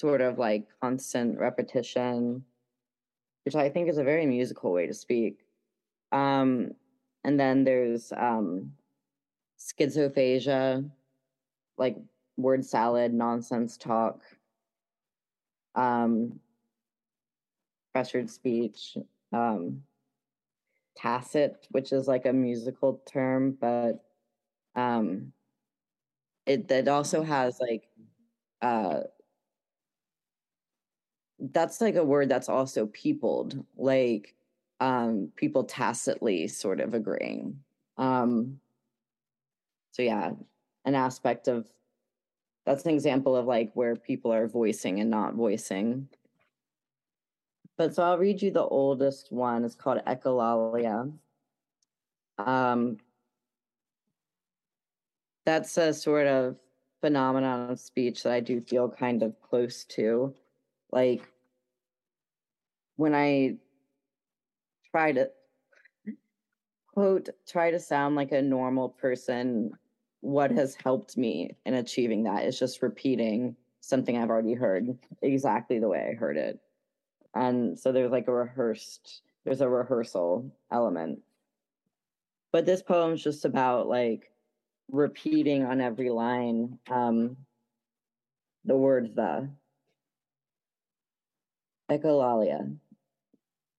sort of like constant repetition, which I think is a very musical way to speak. Um, and then there's um, schizophasia, like word salad, nonsense talk, um, pressured speech, um, tacit, which is like a musical term, but um, it that also has like uh, that's like a word that's also peopled, like um, people tacitly sort of agreeing. Um, so yeah, an aspect of that's an example of like where people are voicing and not voicing. But so I'll read you the oldest one. It's called echolalia. Um, that's a sort of phenomenon of speech that I do feel kind of close to. Like when I try to quote try to sound like a normal person what has helped me in achieving that is just repeating something i've already heard exactly the way i heard it. And so there's like a rehearsed there's a rehearsal element. But this poem's just about like repeating on every line um the word the echolalia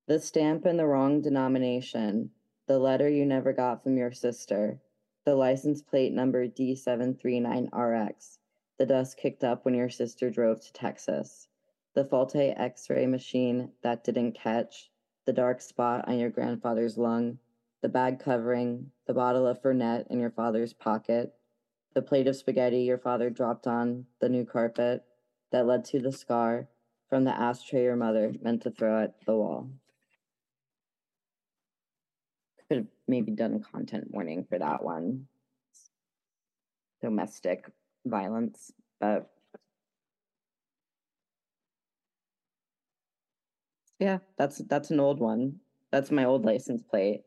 the stamp in the wrong denomination, the letter you never got from your sister, the license plate number D739RX, the dust kicked up when your sister drove to Texas, the faulty x ray machine that didn't catch, the dark spot on your grandfather's lung, the bag covering, the bottle of Fernet in your father's pocket, the plate of spaghetti your father dropped on the new carpet that led to the scar from the ashtray your mother meant to throw at the wall could have maybe done content warning for that one. Domestic violence, but yeah, that's that's an old one. That's my old license plate.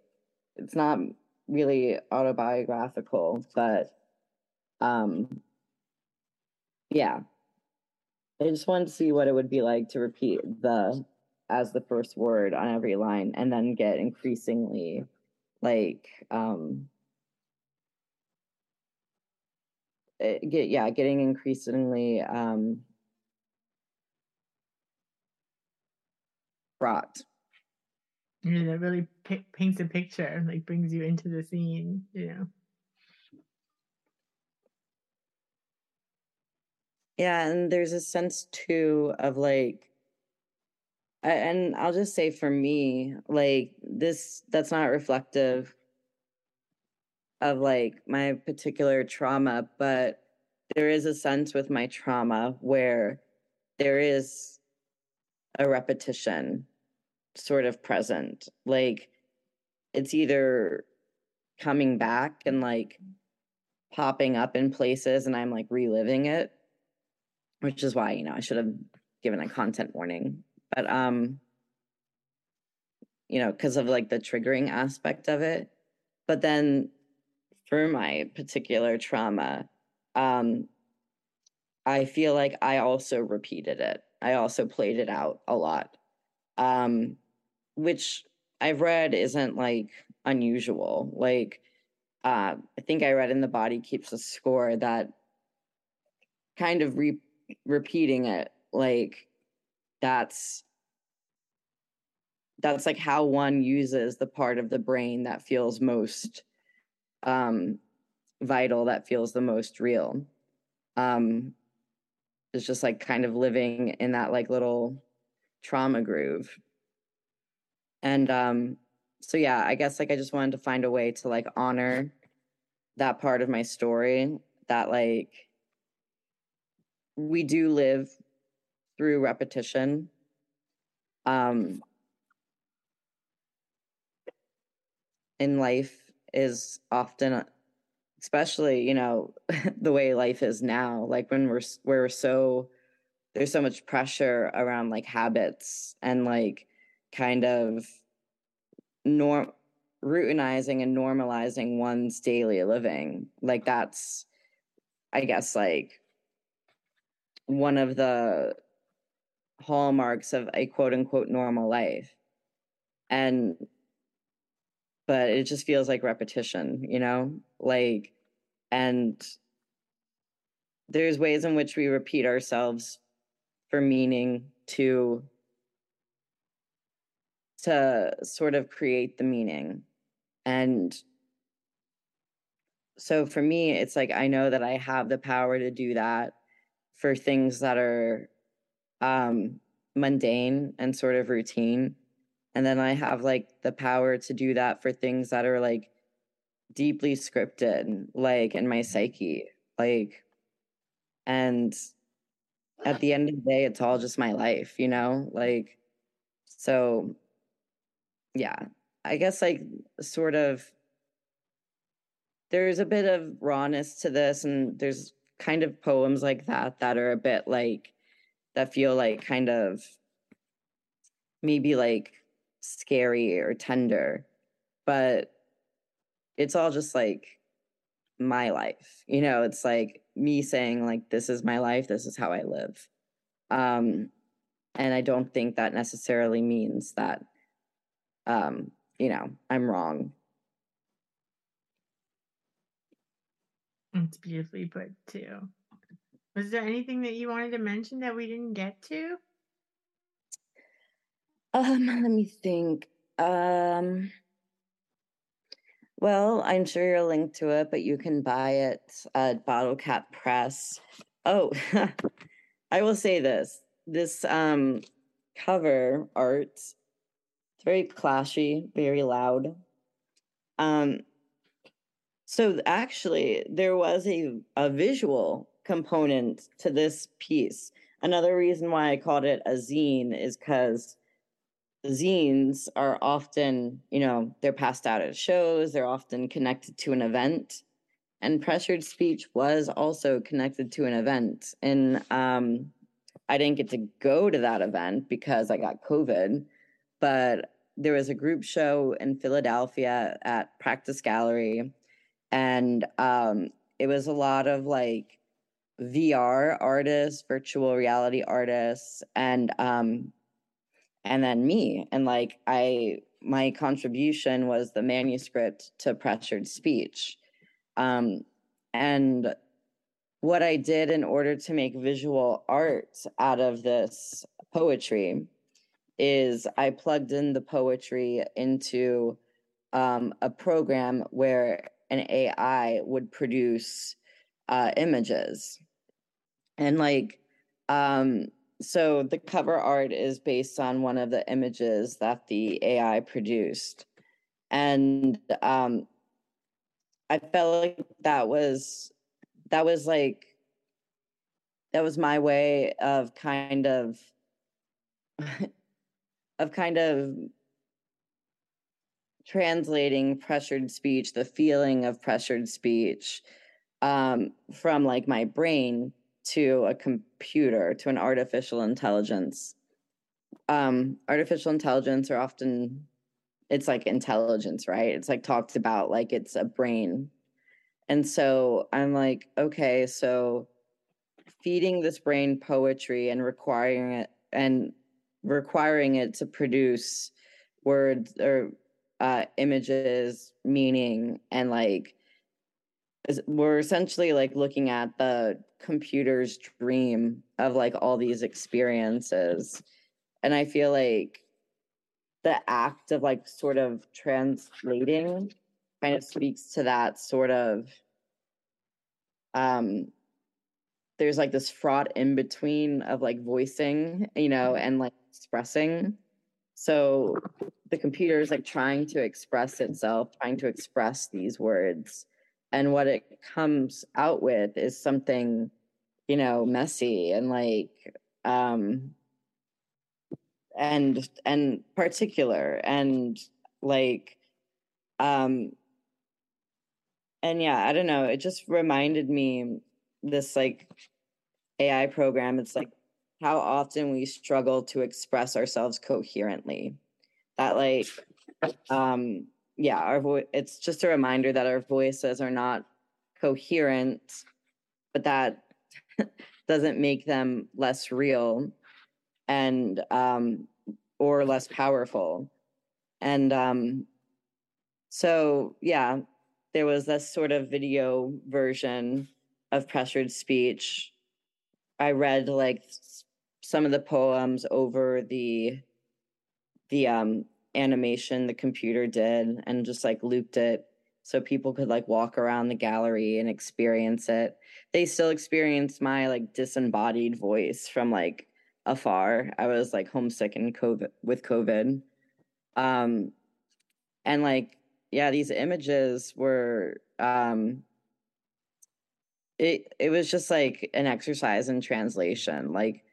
It's not really autobiographical, but um yeah. I just wanted to see what it would be like to repeat the as the first word on every line and then get increasingly like um eh, get yeah getting increasingly um fraught yeah that really p- paints a picture like brings you into the scene you know? Yeah and there's a sense too of like and I'll just say for me, like this, that's not reflective of like my particular trauma, but there is a sense with my trauma where there is a repetition sort of present. Like it's either coming back and like popping up in places and I'm like reliving it, which is why, you know, I should have given a content warning but um you know because of like the triggering aspect of it. But then for my particular trauma um i feel like i also repeated it. I also played it out a lot. Um which i've read isn't like unusual. Like uh, I think I read in the body keeps a score that kind of re- repeating it like that's that's like how one uses the part of the brain that feels most um vital that feels the most real. Um it's just like kind of living in that like little trauma groove. And um so yeah i guess like i just wanted to find a way to like honor that part of my story that like we do live through repetition. Um in life is often especially you know the way life is now like when we're we're so there's so much pressure around like habits and like kind of norm routinizing and normalizing one's daily living. Like that's i guess like one of the hallmarks of a quote unquote normal life. And but it just feels like repetition you know? Like and there's ways in which we repeat ourselves for meaning to to sort of create the meaning. And so for me it's like i know that i have the power to do that for things that are um mundane and sort of routine. And then i have like the power to do that for things that are like deeply scripted like in my psyche like and at the end of the day it's all just my life you know? Like so yeah i guess like sort of there's a bit of rawness to this and there's kind of poems like that that are a bit like that feel like kind of maybe like scary or tender but it's all just like my life you know? It's like me saying like this is my life this is how i live. Um and i don't think that necessarily means that um you know i'm wrong. It's beautifully put too. Was there anything that you wanted to mention that we didn't get to? Um, let me think. Um, well, I'm sure you're linked to it, but you can buy it at Bottlecap Press. Oh, I will say this: this um cover art, it's very clashy, very loud. Um, so actually, there was a, a visual component to this piece. Another reason why I called it a zine is because zines are often, you know, they're passed out at shows, they're often connected to an event. And pressured speech was also connected to an event. And um, I didn't get to go to that event because I got COVID, but there was a group show in Philadelphia at Practice Gallery and um, it was a lot of like VR artists, virtual reality artists, and um, and then me. And like I, my contribution was the manuscript to Pressured Speech, um, and what I did in order to make visual art out of this poetry is I plugged in the poetry into um, a program where an AI would produce uh, images. And like, um, so the cover art is based on one of the images that the AI produced. And um, I felt like that was, that was like, that was my way of kind of, of kind of translating pressured speech, the feeling of pressured speech um, from like my brain to a computer, to an artificial intelligence. Um, artificial intelligence are often, it's like intelligence, right? It's like talked about like it's a brain. And so I'm like, okay, so feeding this brain poetry and requiring it and requiring it to produce words or uh, images, meaning, and like we're essentially like looking at the computer's dream of like all these experiences. And i feel like the act of like sort of translating kind of speaks to that sort of um there's like this fraught in between of like voicing you know and like expressing. So the computer is like trying to express itself trying to express these words and what it comes out with is something you know messy and like um and and particular and like um and yeah i don't know it just reminded me this like ai program it's like how often we struggle to express ourselves coherently. That like um yeah our it's just a reminder that our voices are not coherent but that doesn't make them less real and um or less powerful. And um so yeah there was this sort of video version of pressured speech. I read like some of the poems over the the um animation the computer did and just like looped it so people could like walk around the gallery and experience it. They still experienced my like disembodied voice from like afar. I was like homesick and covid with covid. Um and like yeah these images were um it it was just like an exercise in translation. Like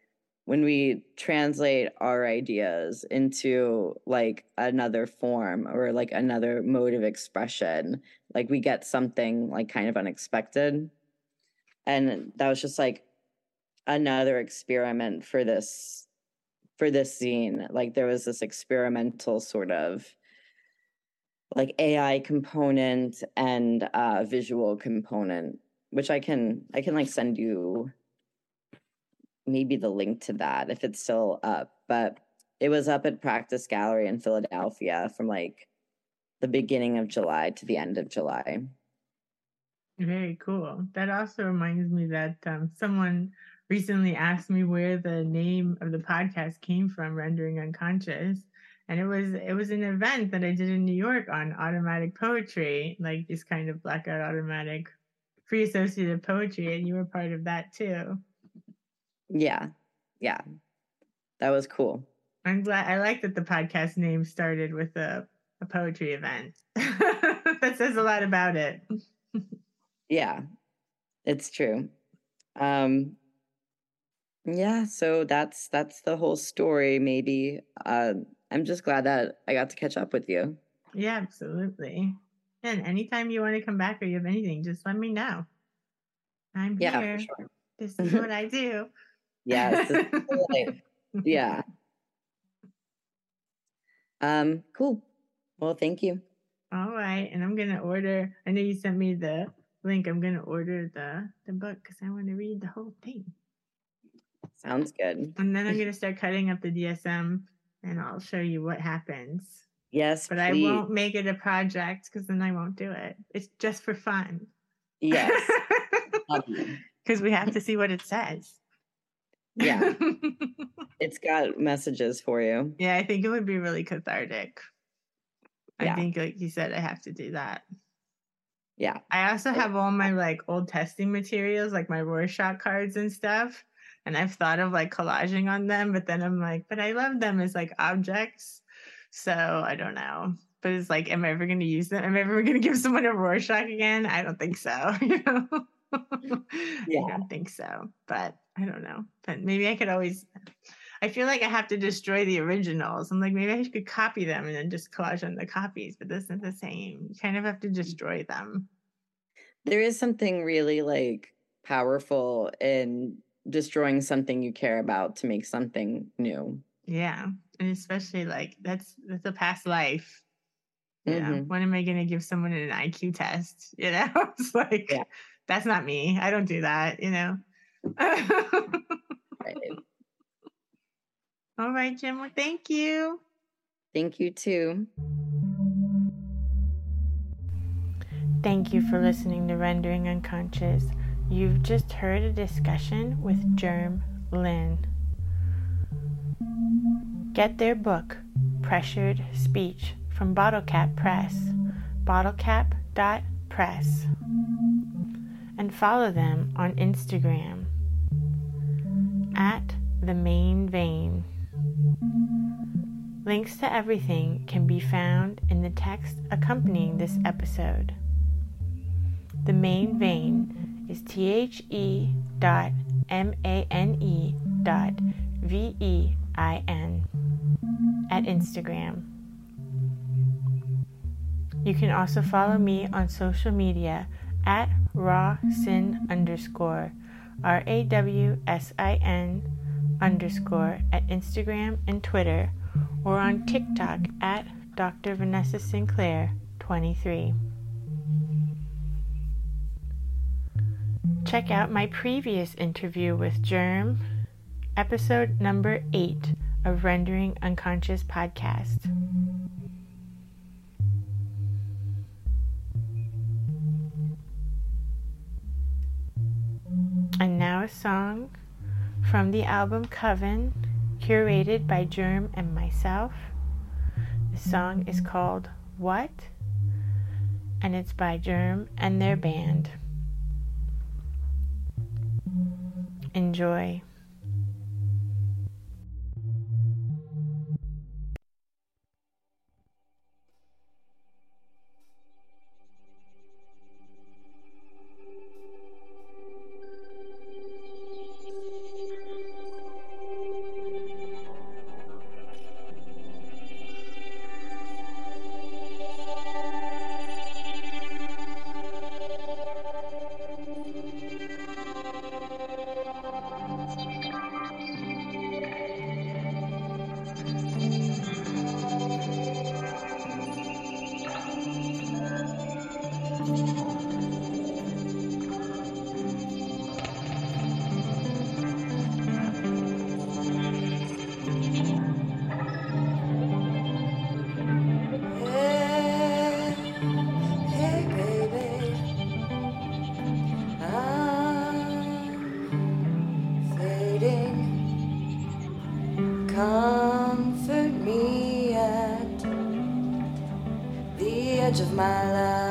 when we translate our ideas into like another form or like another mode of expression like we get something like kind of unexpected. And that was just like another experiment for this for this zine. Like there was this experimental sort of like ai component and uh visual component which i can i can like send you maybe the link to that if it's still up, but it was up at Practice Gallery in Philadelphia from like the beginning of July to the end of July. Very cool. That also reminds me that um, someone recently asked me where the name of the podcast came from, Rendering Unconscious. And it was it was an event that I did in New York on automatic poetry, like this kind of blackout automatic free associative poetry, and you were part of that too. Yeah. Yeah. That was cool. I'm glad I like that the podcast name started with a, a poetry event. that says a lot about it. yeah. It's true. Um yeah, so that's that's the whole story maybe. Uh I'm just glad that I got to catch up with you. Yeah, absolutely. And anytime you want to come back or you have anything, just let me know. I'm yeah, here. Sure. This is what I do. Yes. yeah. Um, cool. Well, thank you. All right. And I'm gonna order I know you sent me the link. I'm gonna order the the book because I want to read the whole thing. Sounds good. And then I'm gonna start cutting up the DSM and I'll show you what happens. Yes. But please. I won't make it a project because then I won't do it. It's just for fun. Yes. Because we have to see what it says. Yeah. it's got messages for you. Yeah, I think it would be really cathartic. Yeah. I think, like you said, I have to do that. Yeah. I also have all my like old testing materials, like my Rorschach cards and stuff. And I've thought of like collaging on them, but then I'm like, but I love them as like objects. So I don't know. But it's like, am I ever going to use them? Am I ever going to give someone a Rorschach again? I don't think so. You know? yeah. I don't think so. But I don't know, but maybe I could always. I feel like I have to destroy the originals. I'm like, maybe I could copy them and then just collage on the copies, but this isn't the same. You kind of have to destroy them. There is something really like powerful in destroying something you care about to make something new. Yeah. And especially like that's that's a past life. You mm-hmm. know, when am I gonna give someone an IQ test? You know, it's like yeah. That's not me. I don't do that, you know. All right, Jim. Well, thank you. Thank you too. Thank you for listening to Rendering Unconscious. You've just heard a discussion with Germ Lin. Get their book, Pressured Speech, from Bottlecap Press, bottlecap.press, and follow them on Instagram at the main vein. Links to everything can be found in the text accompanying this episode. The main vein is the dot m a n e dot v e i n at Instagram. You can also follow me on social media at rawsin underscore r a w s i n underscore at Instagram and Twitter or on TikTok at Dr. Vanessa Sinclair 23. Check out my previous interview with Germ, episode number 8 of Rendering Unconscious podcast. Song from the album Coven curated by Germ and myself. The song is called What? And it's by Germ and their band. Enjoy. Into oblivion.